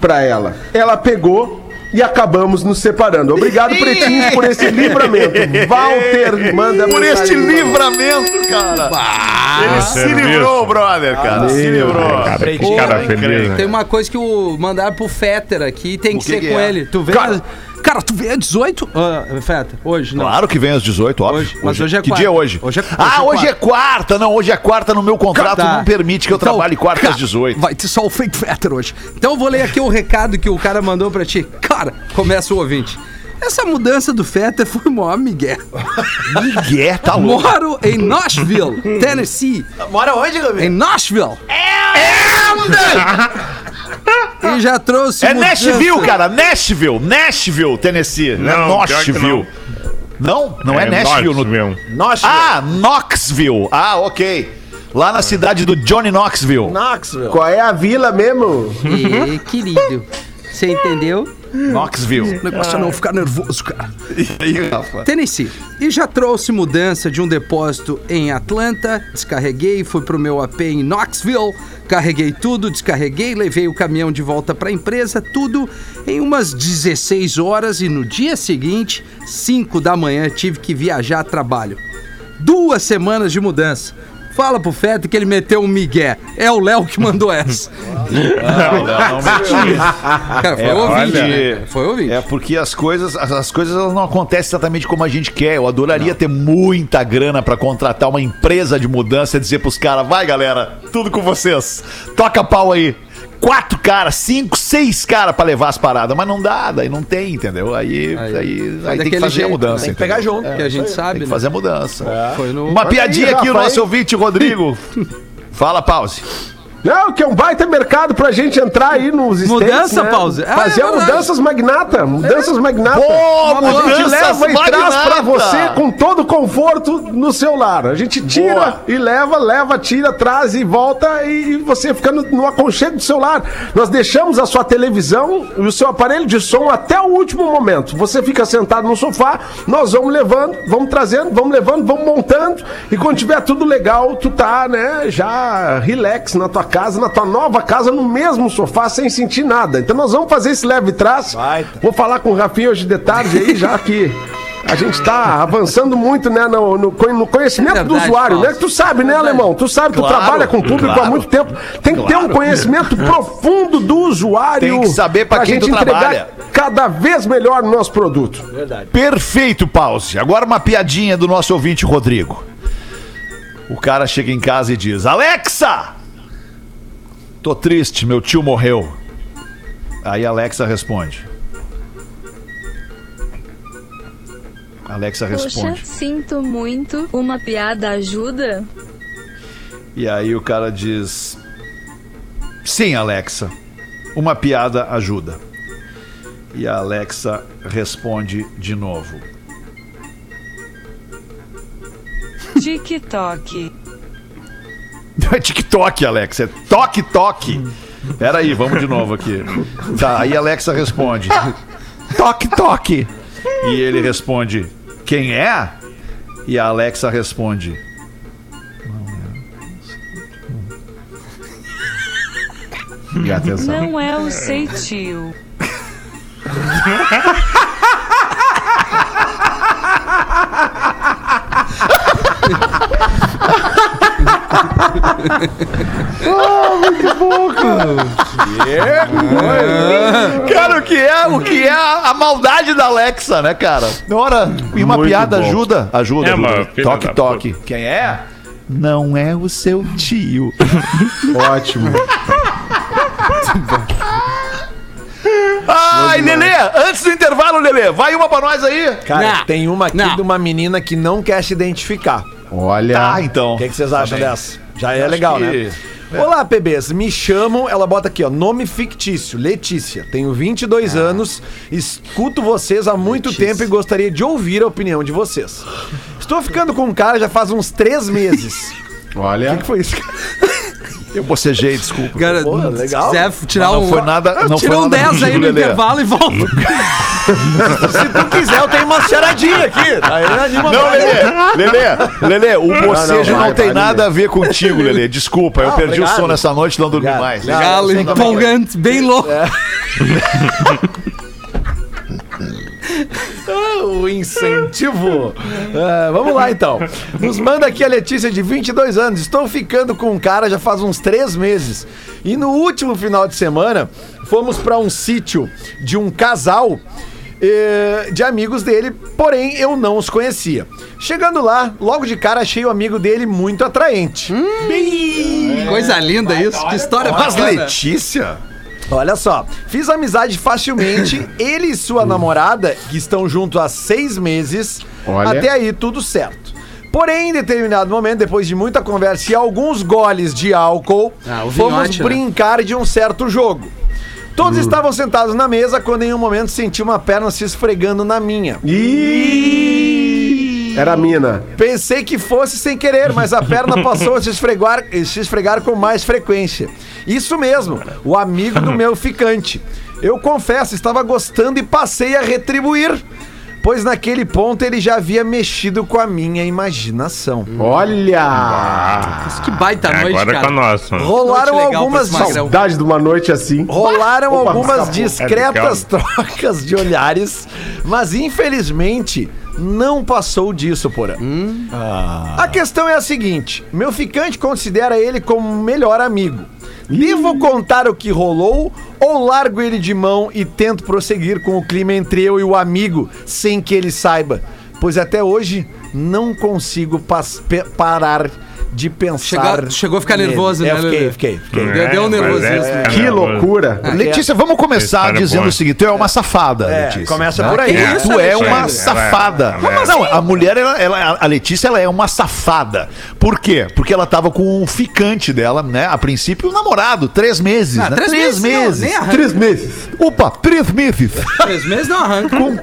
pra ela. Ela pegou e acabamos nos separando. Obrigado, pretinhos, por esse <laughs> livramento. Walter, manda Por este livramento, cara. Ele se livrou, brother, cara. se livrou. Cara, que cara incrível. feliz, né? Tem uma coisa que o mandaram pro Fetter aqui tem que, que ser que com é? ele. Tu vê. Cara, cara tu vê a 18? Ah, Fetter, hoje não. Claro que vem às 18, óbvio. Hoje, mas hoje é Que quarta. dia é hoje? Hoje é- ah, hoje é hoje é quarta. Não, hoje é quarta. No meu contrato Tá. não permite que eu Então, trabalhe quarta cara, às 18. Vai ter só o Fake Fetter hoje. Então eu vou ler aqui o recado que o cara mandou pra ti. Cara, começa o ouvinte. Essa mudança do Fetter foi o maior migué. Miguel, tá louco. Moro em Nashville, Tennessee. Mora onde, Em Gabriel? Nashville. <laughs> E já trouxe É mudança. Nashville, cara. Nashville. Nashville, Tennessee. Não, é Nashville. Não, não é, Nashville. No... Knoxville. Nossa, Ah, Knoxville. Ah, ok. Lá na cidade do Johnny Knoxville. Knoxville. Qual é a vila mesmo? E, querido, você entendeu? Knoxville. O negócio é não ficar nervoso, cara. E aí, Rafa? Tennessee. E já trouxe mudança de um depósito em Atlanta, descarreguei, fui pro meu AP em Knoxville, carreguei tudo, descarreguei, levei o caminhão de volta pra empresa, tudo em umas 16 horas e no dia seguinte, 5 da manhã, tive que viajar a trabalho. Duas semanas de mudança. Fala pro Feto que ele meteu um migué. É o Léo que mandou essa. Não, não, não menti. <laughs> Cara, foi É, ouvinte. olha, né? Foi ouvinte. É porque as coisas, as, as coisas elas não acontecem exatamente como a gente quer. Eu adoraria ter muita grana pra contratar uma empresa de mudança e dizer pros caras, vai galera, tudo com vocês. Toca pau aí. Quatro caras, cinco, seis caras pra levar as paradas, mas não dá, daí não tem, entendeu? Aí, Aí, aí, aí, tem que fazer a jeito, mudança. Tem que pegar entendeu? junto. que a gente sabe, Tem que né? fazer a mudança. Foi no... Uma piadinha aí, aqui, o nosso ouvinte, Rodrigo. <laughs> Fala, pause. Não, que é um baita mercado pra gente entrar aí nos Mudança, Pause? Ah, Fazer é mudanças magnata. Mudanças magnata. Pô, a gente leva e traz pra magnata. você com todo conforto no seu lar. A gente tira Boa. e leva, leva, tira, traz e volta e, e você fica no, no aconchego do seu lar. Nós deixamos a sua televisão e o seu aparelho de som até o último momento. Você fica sentado no sofá, nós vamos levando, vamos trazendo, vamos levando, vamos montando e quando tiver tudo legal, tu tá, né, já relax na tua casa, na tua nova casa, no mesmo sofá, sem sentir nada. Então nós vamos fazer esse leve e trás. Baita. Vou falar com o Rafinha hoje de tarde aí, já que a gente tá avançando muito, né, no, no no conhecimento É do verdade, usuário, né? Que tu sabe, né, alemão? Tu sabe, tu Claro, trabalha com público há claro. muito tempo. Tem que ter um conhecimento <laughs> profundo do usuário. Tem que saber pra quem gente tu entregar trabalha. cada vez melhor o nosso produto. Perfeito, pause. Agora uma piadinha do nosso ouvinte Rodrigo. O cara chega em casa e diz: Alexa! Tô triste, meu tio morreu. Aí a Alexa responde. Alexa Poxa, responde. sinto muito. Uma piada ajuda? E aí o cara diz: Sim, Alexa. Uma piada ajuda. E a Alexa responde de novo. TikTok. Não é TikTok, Alexa, é toque toque. Pera aí, vamos de novo aqui. Tá, aí a Alexa responde: Toque toque. E ele responde: Quem é? E a Alexa responde: Não é. E atenção. Não é o sei tio. <laughs> Cara, o que é, o que é a, a maldade da Alexa, né, cara? Ora, e uma Muito piada bom. ajuda? Ajuda, É, ajuda. Toque da toque. Quem é? Não é o seu tio. <laughs> Ótimo. Ai, Lelê, antes do intervalo, Lelê, vai uma pra nós aí. Cara, Não. tem uma aqui Não. de uma menina que não quer se identificar. Olha. Tá, então. O que, que vocês acham bem. dessa? Já é Acho legal, que- né? Olá, PBs. Me chamam, ela bota aqui, ó, nome fictício, Letícia. Tenho 22 anos, escuto vocês há muito tempo e gostaria de ouvir a opinião de vocês. Estou ficando com um cara já faz uns três meses. <laughs> Olha. O que foi isso? <laughs> Eu bocejei, desculpa. Cara, Pô, legal. se quiser tirar Não um... foi nada- não tira foi um nada 10 aí no Lelê. intervalo e volta. <laughs> Se tu quiser, eu tenho uma charadinha aqui. Aí anima Não. Lelê, Lelê, Lelê, o bocejo não, vai, tem vai, nada a ver contigo, Lelê. <laughs> Desculpa, eu Não, perdi obrigado. o sono essa noite, não dormi Obrigado. mais. É que é. empolgante, bem louco. <laughs> O incentivo. Ah, vamos lá então. Nos manda aqui a Letícia de 22 anos. Estou ficando com um cara já faz uns três meses. E no último final de semana fomos para um sítio de um casal eh, de amigos dele, porém eu não os conhecia. Chegando lá, logo de cara achei o amigo dele muito atraente. Coisa linda isso. Que história Mas bacana. Letícia? Olha só, fiz amizade facilmente. <laughs> Ele e sua namorada, que estão juntos há seis meses, Olha. até aí tudo certo. Porém, em determinado momento, depois de muita conversa e alguns goles de álcool, Ah, o fomos vinhote, né? brincar de um certo jogo. Todos estavam sentados na mesa quando em um momento senti uma perna se esfregando na minha. Ih! Era a mina. Pensei que fosse sem querer, mas a perna passou a se esfregar, se esfregar com mais frequência. Isso mesmo, o amigo do meu ficante. Eu confesso, estava gostando e passei a retribuir, pois naquele ponto ele já havia mexido com a minha imaginação. Olha! Que baita noite, Agora cara. com a nossa. Rolaram Noite legal algumas pra esse magrão. Saudade de uma noite assim. Rolaram Opa, algumas escapou. discretas <laughs> trocas de olhares, mas infelizmente não passou disso, porã. A questão é a seguinte: meu ficante considera ele como melhor amigo. Devo contar o que rolou ou largo ele de mão e tento prosseguir com o clima entre eu e o amigo sem que ele saiba? Pois até hoje não consigo parar de pensar. Chegou- chegou a ficar nele. nervoso, É, né, eu fiquei, fiquei, fiquei. Deu- deu um mas nervosismo. é- Que é, loucura. Letícia, vamos começar dizendo o seguinte: tu é uma safada, É, Letícia. começa Tá? por aí. É. Tu é uma safada. ela- Não, a mulher, ela, ela- a Letícia, ela é uma safada. Por quê? Porque ela tava com um ficante dela, né? A princípio, um namorado, três meses. Ah, né? três meses, não. Três meses. Opa, três meses. Três meses não arranca. com,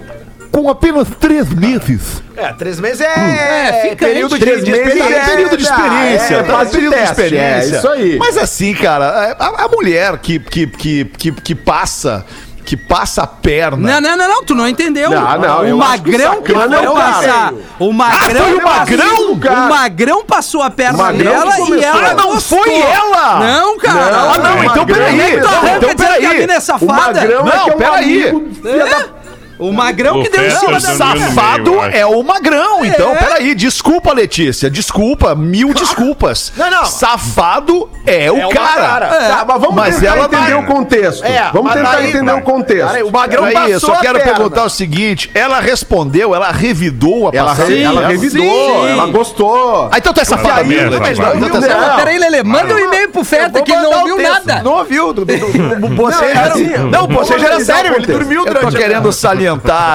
com apenas três meses. É, três meses é, É, fica aí. período de, Três de meses experiência. É, período de experiência. é, tá? período de teste, experiência. é, isso aí. Mas assim, cara, a, a mulher que, que, que, que, que passa. Que passa a perna. Não, não, não, não, tu não entendeu. Não, não, o que magrão que sacana é foi o cara. passar. O magrão, Ah, foi o magrão, passou- cara. O magrão passou a perna O magrão dela que e ela Ah, não gostou. foi ela! Não, cara. Não, Ah, não, então peraí. é Não, então que peraí. mina é O magrão é Não, que é um peraí. da- O magrão que O deu em cima do da... Safado. Safado meio, é o magrão. Então, É. peraí. Desculpa, Letícia. Desculpa. Mil desculpas. Não, não. Safado é o É o cara. cara. Tá, mas vamos Mas tentar ela entender vai- o contexto. É, vamos tentar daí- entender o contexto. Peraí, o magrão Peraí, passou eu só a quero perna. perguntar o seguinte: ela respondeu, ela revidou a Ela, passagem re- ela revidou, Sim. ela gostou. Ah, então tu é safado. Letícia. safado. Então é safado. não. Peraí, Lelê, manda um e-mail pro Feta que ele não ouviu nada. Não ouviu. Não, é era Não, o bocejo era sério. Ele dormiu tô durante a- querendo salientar,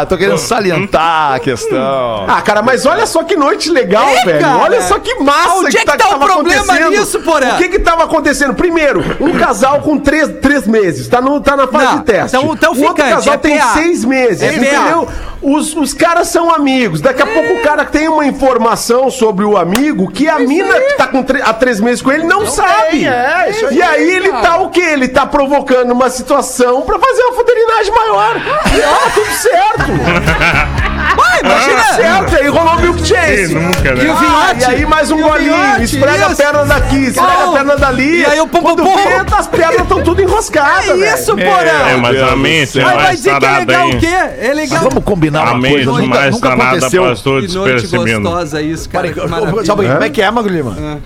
tô querendo salientar a questão. Ah, cara, mas olha só que noite legal, É, velho. cara. Olha só que massa Onde é que tá o tava problema acontecendo. nisso, Porã? O que que tava acontecendo? Primeiro, um casal com três, três meses, tá, no, tá na fase Não, de teste. então- então o outro casal é tem PA. seis meses, É entendeu? Os, os caras são amigos. Daqui a pouco o cara tem uma informação sobre o amigo que a mina que tá com há três meses com ele não, sabe. é, isso aí, e aí ele tá o quê? Ele tá provocando uma situação pra fazer uma fuderinagem maior. E tá tudo certo. <laughs> Vai, imagina. certo, aí rolou o milkshake. Quem nunca, né? E o Ah, vinhote? e aí mais um golinho, vinhote, esfrega a isso. perna daqui, esfrega Não. a perna dali. E aí o pom, pom. vê, as pernas estão tudo enroscadas, É isso, É, Porã. mas Deus a mente é Mas vai mais dizer que é sarada legal aí. o quê? É legal. Vamos combinar A uma mente coisa. Nunca, mais nunca aconteceu. passou Que noite despercebido. gostosa isso, cara. Pouquinho, como é que é, Magro Lima?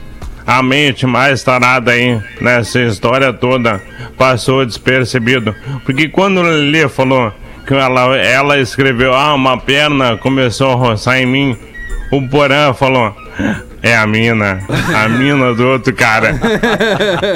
A mente mais tarada aí nessa história toda passou despercebido. Porque quando o Lelê falou que ela, ela escreveu, ah, uma perna começou a roçar em mim, o Porã falou. É a mina, a mina do outro cara. <laughs>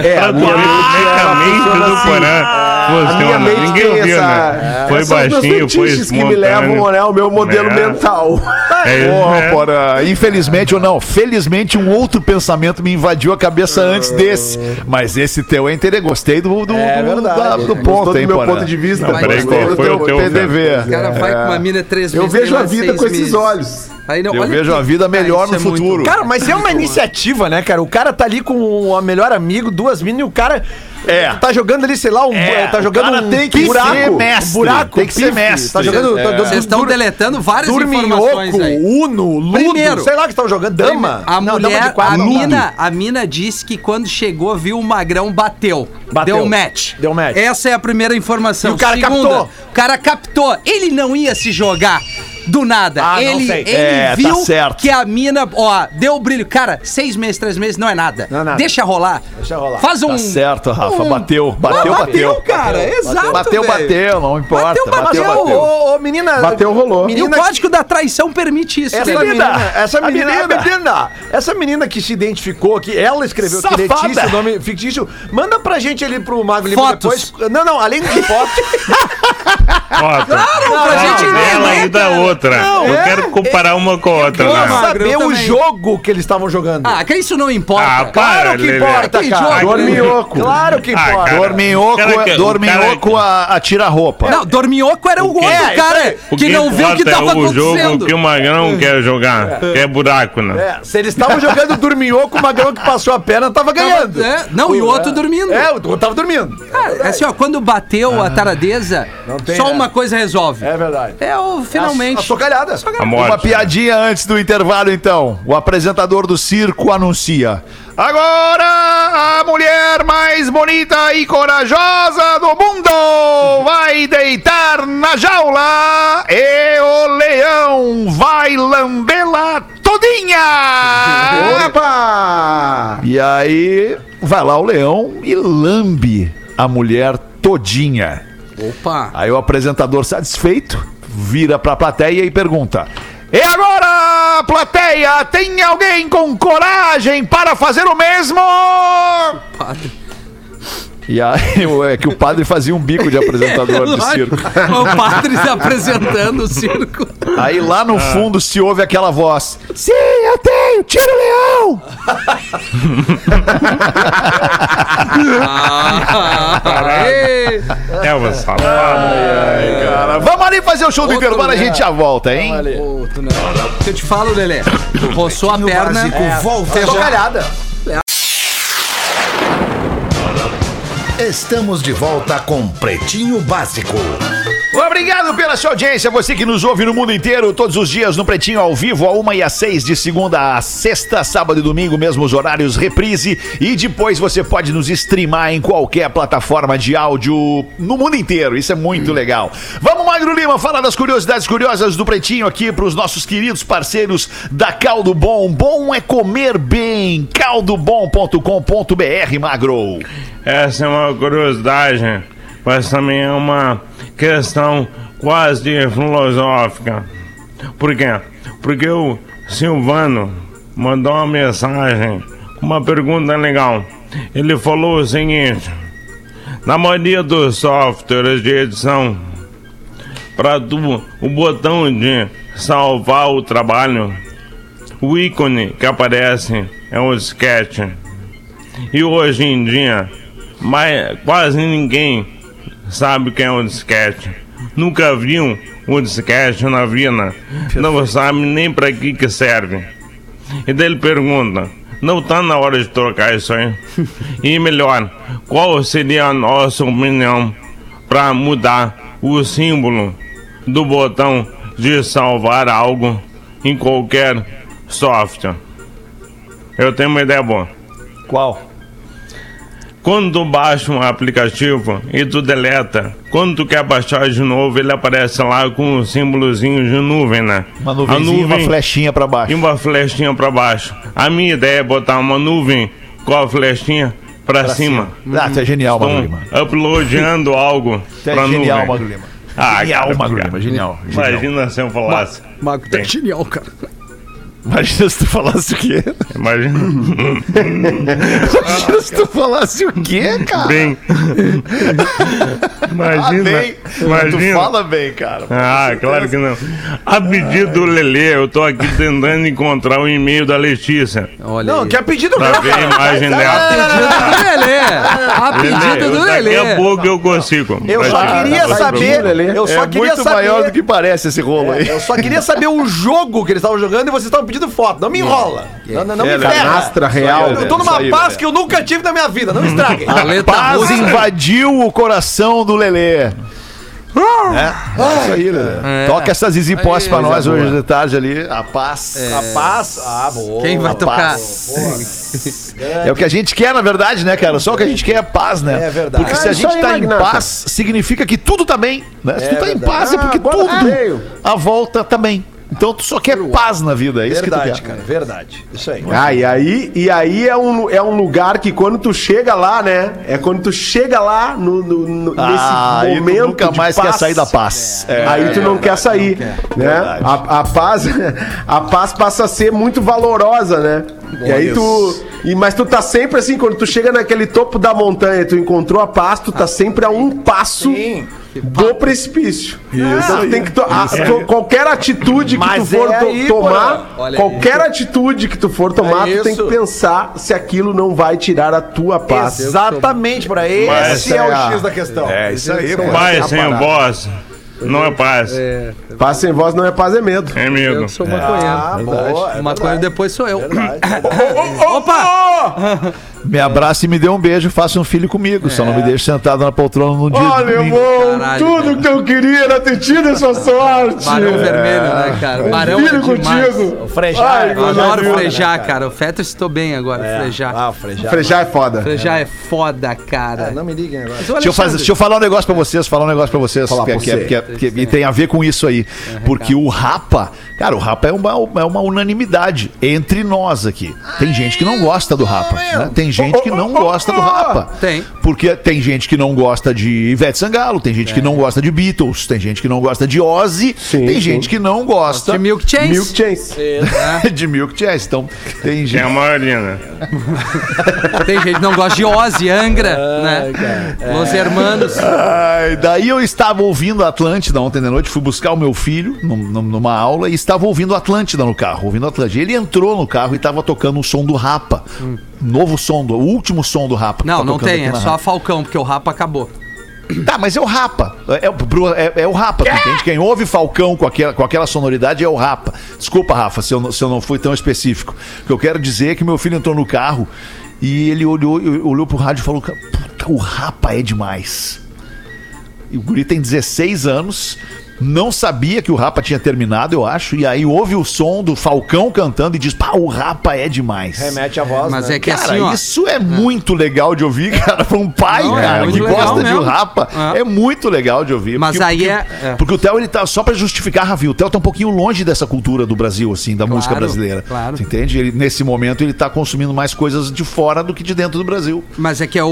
É, a minha é que a ela mente do assim. Porã minha mente Ninguém tem viu, essa, né? Foi esses são baixinho, foi fetiches que me levam espontâneo. né, ao meu modelo É. mental. É, é. Porã, infelizmente ou não, felizmente um outro pensamento me invadiu a cabeça antes desse. Mas esse teu é interessante. Gostei do, do, É do, verdade. da- do Gostou ponto, do hein, meu Porã? ponto de vista. Não, peraí, Gostei do foi teu o teu, PDV. O cara vai com uma mina três Eu meses. vejo a vida com esses olhos. Aí não, Eu olha vejo que- a vida melhor isso no é muito- futuro. Cara, mas é uma iniciativa, né, cara? O cara tá ali com o melhor amigo, duas minas, e o cara É. tá jogando ali, sei lá, um, É, tá jogando um tem que buraco, ser mestre, um buraco, tem que ser pife, mestre. Tá jogando É. tá- tá- Vocês estão deletando várias informações aí. Uno, Ludo, Primeiro. sei lá o que estão jogando, dama. A Não, dama mulher, de quatro, a mina, a mina disse que quando chegou, viu o magrão, bateu. Bateu. Deu match. Deu match. Essa é a primeira informação. E o cara captou. O cara captou. Ele não ia se jogar do nada. Ah, não ele sei. ele É, tá viu certo. que a mina, ó, deu brilho. Cara, seis meses, três meses não é nada. Não é nada. Deixa rolar. Deixa rolar. Faz um. Tá certo, Rafa. um- Bateu, bateu, Não, bateu. cara. Exato. Bateu, bateu, não importa. Bateu, bateu. bateu. bateu. Ô, ô, menina. Bateu, rolou. E o Menina, código da traição permite isso. essa né? menina, essa menina, menina. menina, essa menina que se identificou, que ela escreveu que Safada. Letícia, o nome fictício, manda pra gente ali pro Mago Lima depois. Não, não, além de foto. <laughs> Foto. Claro, pra Não, gente dela entender, e da outra. Eu é, quero comparar uma com a outra. Quero né? Magrão saber o também. jogo que eles estavam jogando. Ah, que isso não importa. Ah, claro para, que Lelê. importa, Que cara. jogo, né? Dorminhoco. Claro que Ah, importa. cara. Dorminhoco, O cara que- dorminhoco cara a, a tira-roupa. Não, Dorminhoco era o outro É, cara O que não viu o que importa tava é o jogo acontecendo. que o Magrão quer jogar, que é buraco, né? É, se eles estavam jogando dorminhoco, o Magrão que passou a perna tava ganhando. É, não, e o outro dormindo. É, o outro tava dormindo. Cara, assim, ó, quando bateu a taradeza, tem só uma coisa resolve. É verdade. É o finalmente. A socalhada. A morte. Uma piadinha antes do intervalo, então. O apresentador do circo anuncia. Agora, a mulher mais bonita e corajosa do mundo vai deitar na jaula e o leão vai lambê-la todinha. Opa! E aí, vai lá o leão e lambe a mulher todinha. Opa. Aí o apresentador satisfeito vira pra plateia e pergunta: E agora, plateia, tem alguém com coragem para fazer o mesmo? Padre. E aí, <laughs> é que o padre fazia um bico de apresentador do <laughs> circo. O padre se apresentando o circo. Aí lá no fundo se ouve aquela voz: Sim, eu tenho, tira o leão! Ah. É o safado. Cara, vamos ali fazer o show do Outro intervalo, a gente já volta, hein? Tu não- Eu te falo, Lelê. Roçou a perna. Fechou calhada. Estamos de volta com Pretinho Básico. Obrigado pela sua audiência, você que nos ouve no mundo inteiro, todos os dias no Pretinho ao vivo, a uma e às seis, de segunda a sexta, sábado e domingo, mesmos horários, reprise. E depois você pode nos streamar em qualquer plataforma de áudio no mundo inteiro. Isso é muito legal. Vamos, Magro Lima, falar das curiosidades curiosas do Pretinho aqui para os nossos queridos parceiros da Caldo Bom. Bom é comer bem. caldobom.com.br, Magro. Essa é uma curiosidade, mas também é uma questão quase filosófica. Por quê? Porque o Silvano mandou uma mensagem uma pergunta legal. Ele falou o seguinte: na maioria dos softwares de edição, para o botão de salvar o trabalho, o ícone que aparece é o sketch. E hoje em dia, mas quase ninguém sabe o que é um disquete. Nunca viu um disquete na vida. Não sabe nem para que que serve. E daí ele pergunta, não tá na hora de trocar isso aí? <laughs> E melhor, qual seria a nossa opinião para mudar o símbolo do botão de salvar algo em qualquer software? Eu tenho uma ideia boa. Qual? Quando tu baixa um aplicativo e tu deleta, quando tu quer baixar de novo, ele aparece lá com um símbolozinho de nuvem, né? Uma nuvenzinha, A uma flechinha para e baixo. uma flechinha pra baixo. A minha ideia é botar uma nuvem com a flechinha pra, cima. Ah, tu é genial, Magro Lima. Então, uploadando algo Tu é pra genial, nuvem. Magro Lima. Ah, Genial, cara, Magro. Lima, genial, genial. Imagina se eu falasse. Mago, tá genial, cara. Imagina se tu falasse o quê? Imagina. <laughs> Imagina se tu falasse o quê, cara? bem. Imagina. bem. Imagina. Tu fala bem, cara. Ah, claro que não. A pedido do Lelê, eu tô aqui tentando encontrar o e-mail da Letícia. Olha Não, aí. que é pedido Pra meu, ver a cara. imagem Pedido dela. do Lelê. A pedido do Daqui Lelê. a pouco eu consigo. Eu só queria saber. Lelê. Eu só é queria muito saber. maior do que parece esse rolo aí. Eu só queria saber o jogo que eles estavam jogando e vocês estavam pedindo foto. Não me enrola. Não, não, não É, me ferra. Canastra real. Eu tô numa paz que eu nunca tive na minha vida. Não me <laughs> estraguem. A letra Paz russa. invadiu o coração do Lelê. É, é isso aí, Lelê. É. Toca essas Easy Posse pra nós boa. hoje de tarde ali. A paz. A paz. Ah, boa. Quem vai A tocar? paz. É o que a gente quer, na verdade, né, cara? Só o que a gente quer é paz, né? É verdade. Porque se É a gente aí, tá em paz, significa que tudo tá bem. Né? Se tu tá em verdade. paz, é porque Ah, tudo à volta tá bem. Então tu só quer paz na vida, é isso Verdade, que tu quer. cara. Verdade. Isso aí. Ah, e aí, e aí é, um, é um lugar que quando tu chega lá, né? É quando tu chega lá no, no- no- Ah, nesse aí tu momento. nunca mais paz, quer sair da paz. É. Aí tu não quer sair, né? Verdade. A, a paz, <laughs> a paz passa a ser muito valorosa, né? e aí tu, e mas tu tá sempre assim quando tu chega naquele topo da montanha, tu encontrou a paz, tu tá sempre a um passo Sim. Do precipício. Então tu tem que to- a- to- qualquer atitude que Mas tu for é to- aí, tomar. Olha qualquer atitude que tu for tomar, É tu tem que isso. pensar se aquilo não vai tirar a tua paz. Exatamente, por aí. Mas Esse é essa é o a- X da questão. É isso aí, pô. Paz sem voz não é paz. É, Paz sem voz não é paz, é medo. É medo. eu sou maconheiro. Ah, boa. é Maconheiro verdade. depois sou eu. Verdade. <coughs> Opa! <laughs> Me abraça e me dê um beijo, faça um filho comigo. Só não me deixe sentado na poltrona no dia Olha, de domingo. irmão, Caralho, tudo cara. que eu queria era ter tido essa sorte. Barão vermelho, né, cara? Barão é Filho demais. contigo. O é Eu adoro boa, frejar, cara. O Fetter citou bem agora, frejar. Ah, o Frejar. Frejar é foda. Frejar é foda, cara. É, não me liguem agora. O Deixa eu, fazer, deixa eu falar um negócio pra vocês, falar um negócio pra vocês, Falar que, pra que- você. que- que- e tem a ver com isso aí. Porque o Rapa, cara, o Rapa é uma, é uma unanimidade entre nós aqui. Tem gente que não gosta do Rapa, né? Tem tem gente que não gosta do Rapa. Tem. Porque tem gente que não gosta de Ivete Sangalo, tem gente que não gosta de Beatles, tem gente que não gosta de Ozzy, Sim, tem sim. gente que não gosta De Milk Chase. Milk Chase. <laughs> de Milk Chase. Então, tem É gente. a maioria, né? <laughs> Tem gente que não gosta de Ozzy, Angra, né? Los Hermanos. Ai, daí eu estava ouvindo Atlântida ontem de noite, fui buscar o meu filho num- num- numa aula e estava ouvindo Atlântida no carro, ouvindo Atlântida. Ele entrou no carro e estava tocando o som do Rapa. Novo som, do, o último som do Rapa. Não, tá não tem, é só. Falcão, porque o Rapa acabou. Tá, mas é o Rapa. É, é, é- é o Rapa, tu entende? Quem ouve Falcão com aquela, com aquela sonoridade é o Rapa. Desculpa, Rafa, se eu, não- se eu não fui tão específico. O que eu quero dizer é que meu filho entrou no carro e ele olhou, olhou pro rádio e falou: Puta, o Rapa é demais. E o guri tem 16 anos, não sabia que o Rapa tinha terminado, eu acho, e aí ouve o som do Falcão cantando e diz: pá, o Rapa é demais. Remete a voz, Mas né? é que Cara, assim, ó. isso é muito legal de ouvir, <laughs> cara. Pra um pai, Não, é cara, muito que legal gosta de mesmo. rapa. É. É. muito legal de ouvir. Mas porque, aí porque, é- é. Porque o Theo, ele tá só pra justificar, Ravi. O Theo tá um pouquinho longe dessa cultura do Brasil, assim, da música brasileira. claro. Você entende? Ele, nesse momento, ele tá consumindo mais coisas de fora do que de dentro do Brasil. Mas é que é o,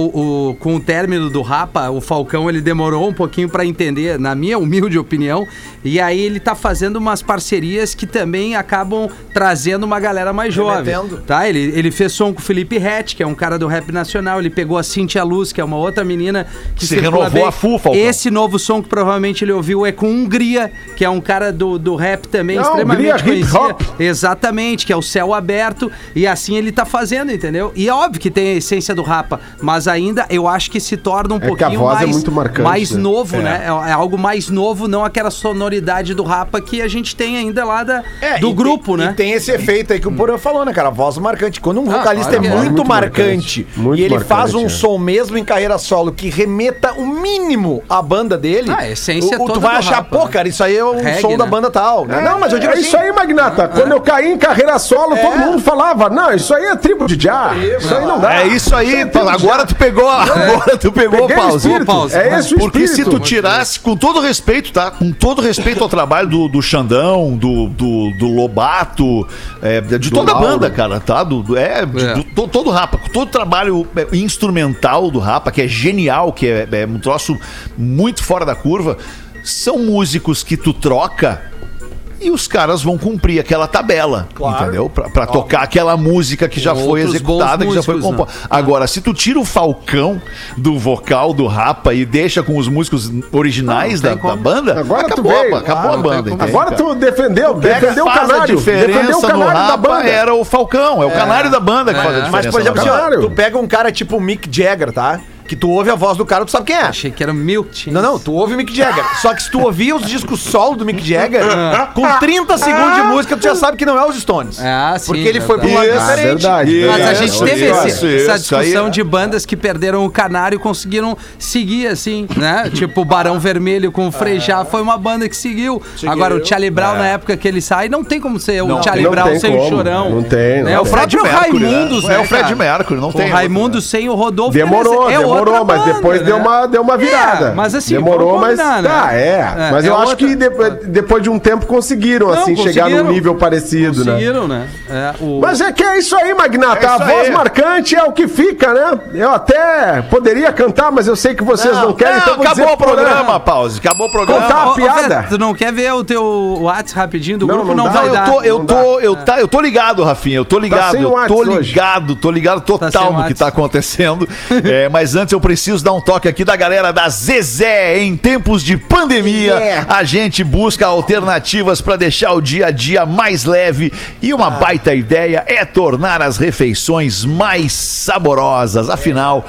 o- com o término do Rapa, o Falcão ele demorou um pouquinho pra entender, na minha humilde opinião. E aí ele tá fazendo umas parcerias que também acabam trazendo uma galera mais jovem. Tá? Ele, ele fez som com o Felipe Rett, que é um cara do rap nacional. Ele pegou a Cintia Luz, que é uma outra menina que Se renovou a full, Falcão. Esse novo som que provavelmente ele ouviu é com Hungria, que é um cara do, do rap também Não, extremamente Hungria, hip conhecido. hop. Exatamente, que é o céu aberto. E assim ele tá fazendo, entendeu? E é óbvio que tem a essência do Rapa, mas ainda eu acho que se torna um que a pouquinho voz é mais, muito marcante, mais né? novo, né? É, é algo mais novo, não aquela sonoridade do Rapa que a gente tem ainda lá da, É, do grupo, tem- né? E tem esse efeito aí que o Porã falou, né, cara? A voz marcante. Quando um Ah, vocalista é é. muito, Muito marcante, marcante. Muito e ele marcante, faz um é. som mesmo em carreira solo que remeta o mínimo à banda dele, Ah, a essência o, toda tu vai do achar, Rapa, pô, né? cara, isso aí é o Reggae, som da né? banda tal. né? não, mas eu digo é assim, isso aí, Magnata. Quando eu caí em carreira solo, todo mundo falava: não, isso aí é tribo de já. Isso aí não dá. É isso aí, é agora tu pegou, agora tu pegou espírito. Pause. É esse o Porque se tu tirasse, com todo respeito, tá? Com todo respeito ao trabalho do, do Xandão, do, do, do Lobato, é, de toda a Lauro. banda, cara, tá? Do, do- é, de- É. do- to- todo o Rapa, todo o trabalho é, instrumental do Rapa, que é genial, que é, é um troço muito fora da curva, são músicos que tu troca. E os caras vão cumprir aquela tabela, Claro. entendeu? Pra, pra tocar aquela música que já foi executada, que já foi músicos, composta. né? Agora, se tu tira o Falcão do vocal do Rapa e deixa com os músicos originais Não, da, da banda, Agora tu acabou, veio. acabou Ah, a banda. entende, Agora cara? tu defendeu, defendeu o a canário. Defendeu diferença o no canário da Rapa banda. era o Falcão, é o canário da banda que faz a diferença. Mas, por exemplo, no assim, Claro. tu pega um cara tipo o Mick Jagger, tá? Que tu ouve a voz do cara, tu sabe quem é. Achei que era Milk Chase. Não, não, tu ouve o Mick Jagger. Só que se tu ouvir os discos solo do Mick Jagger, com 30 segundos de música, tu já sabe que não é os Stones. Ah, sim, Porque ele foi pra um lado Isso. diferente. verdade. Mas a É, gente isso, teve esse- isso, essa isso aí discussão é. de bandas que perderam o canário e conseguiram seguir, assim, né? tipo o Barão Vermelho com o Frejá foi uma banda que seguiu. Agora, o Charlie Brown, na época que ele sai, não tem como ser o Charlie não Brown tem sem o como. Chorão. Não tem, não O tem. próprio Mercury, né? Raimundos, né? É o Fred cara? Mercury, não tem O Raimundo sem o Rodolfo. Demorou, é outra demorou, mas banda, depois né? deu uma, deu uma virada. É, mas assim, demorou, mas né? tá, é. É, Mas é eu acho outra- que de- depois de um tempo conseguiram Não, assim chegar conseguiram. num nível parecido, né? Conseguiram, né? É, o... Mas é que é isso aí, Magnata. É a voz aí. marcante é o que fica, né? Eu até poderia cantar, mas eu sei que vocês não, querem, Não, então acabou dizer o pro Porã. programa, pause. Acabou o programa. Contar a Ô, ô, piada. Tu não quer ver o teu WhatsApp rapidinho do Não, grupo? não Não, vai Não, eu tô, eu não tô, eu, tá, eu tô ligado, Rafinha. Eu tô ligado. sem eu tô ligado, tô ligado Tá total no que tá acontecendo. <laughs> É, mas antes eu preciso dar um toque aqui da galera da Zezé. Em tempos de pandemia, Yeah. a gente busca alternativas para deixar o dia a dia mais leve. E uma baita ideia é tornar as refeições mais saborosas. Afinal.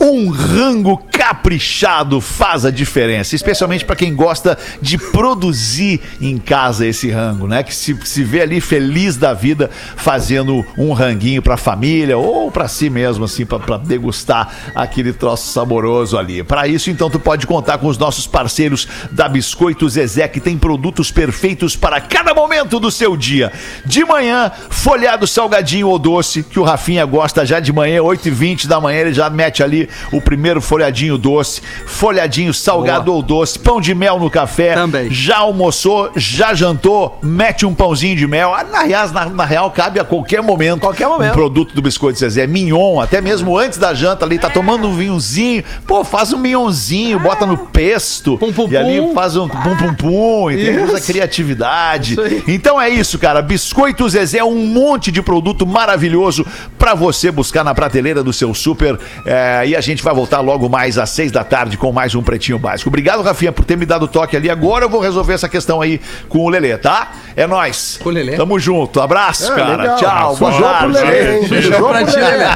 Um rango caprichado faz a diferença, especialmente para quem gosta de produzir em casa esse rango, né? Que se, se vê ali feliz da vida fazendo um ranguinho para a família ou para si mesmo, assim, para degustar aquele troço saboroso ali. Para isso, então, tu pode contar com os nossos parceiros da Biscoito Zezé, que tem produtos perfeitos para cada momento do seu dia. De manhã, folhado salgadinho ou doce, que o Rafinha gosta já de manhã, 8h20 da manhã, ele já mete ali o primeiro folhadinho doce, folhadinho salgado ou doce, pão de mel no café. Também. Já almoçou, já jantou, mete um pãozinho de mel. Ah, Na real, na, na real cabe a qualquer momento. Qualquer momento. Um produto do Biscoito Zezé, mignon, até mesmo antes da janta ali, tá tomando um vinhozinho. Pô, faz um mignonzinho, bota no pesto. Pum, pum, e ali pum. faz um pum pum pum, e tem usa criatividade. Então é isso, cara. Biscoito Zezé, um monte de produto maravilhoso pra você buscar na prateleira do seu super. É, e a gente vai voltar logo mais às seis da tarde com mais um Pretinho Básico. Obrigado, Rafinha, por ter me dado toque ali. Agora eu vou resolver essa questão aí com o Lelê, tá? É nóis. Com o Lelê? Tamo junto. Abraço, É, cara. legal. Tchau. boa Sujou pro tarde. Lelê, hein? Sujou pra pro ti, Lelê. Lelê.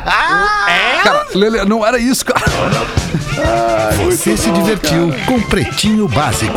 Cara, Lelê, não era isso, cara. Você se divertiu com Pretinho Básico.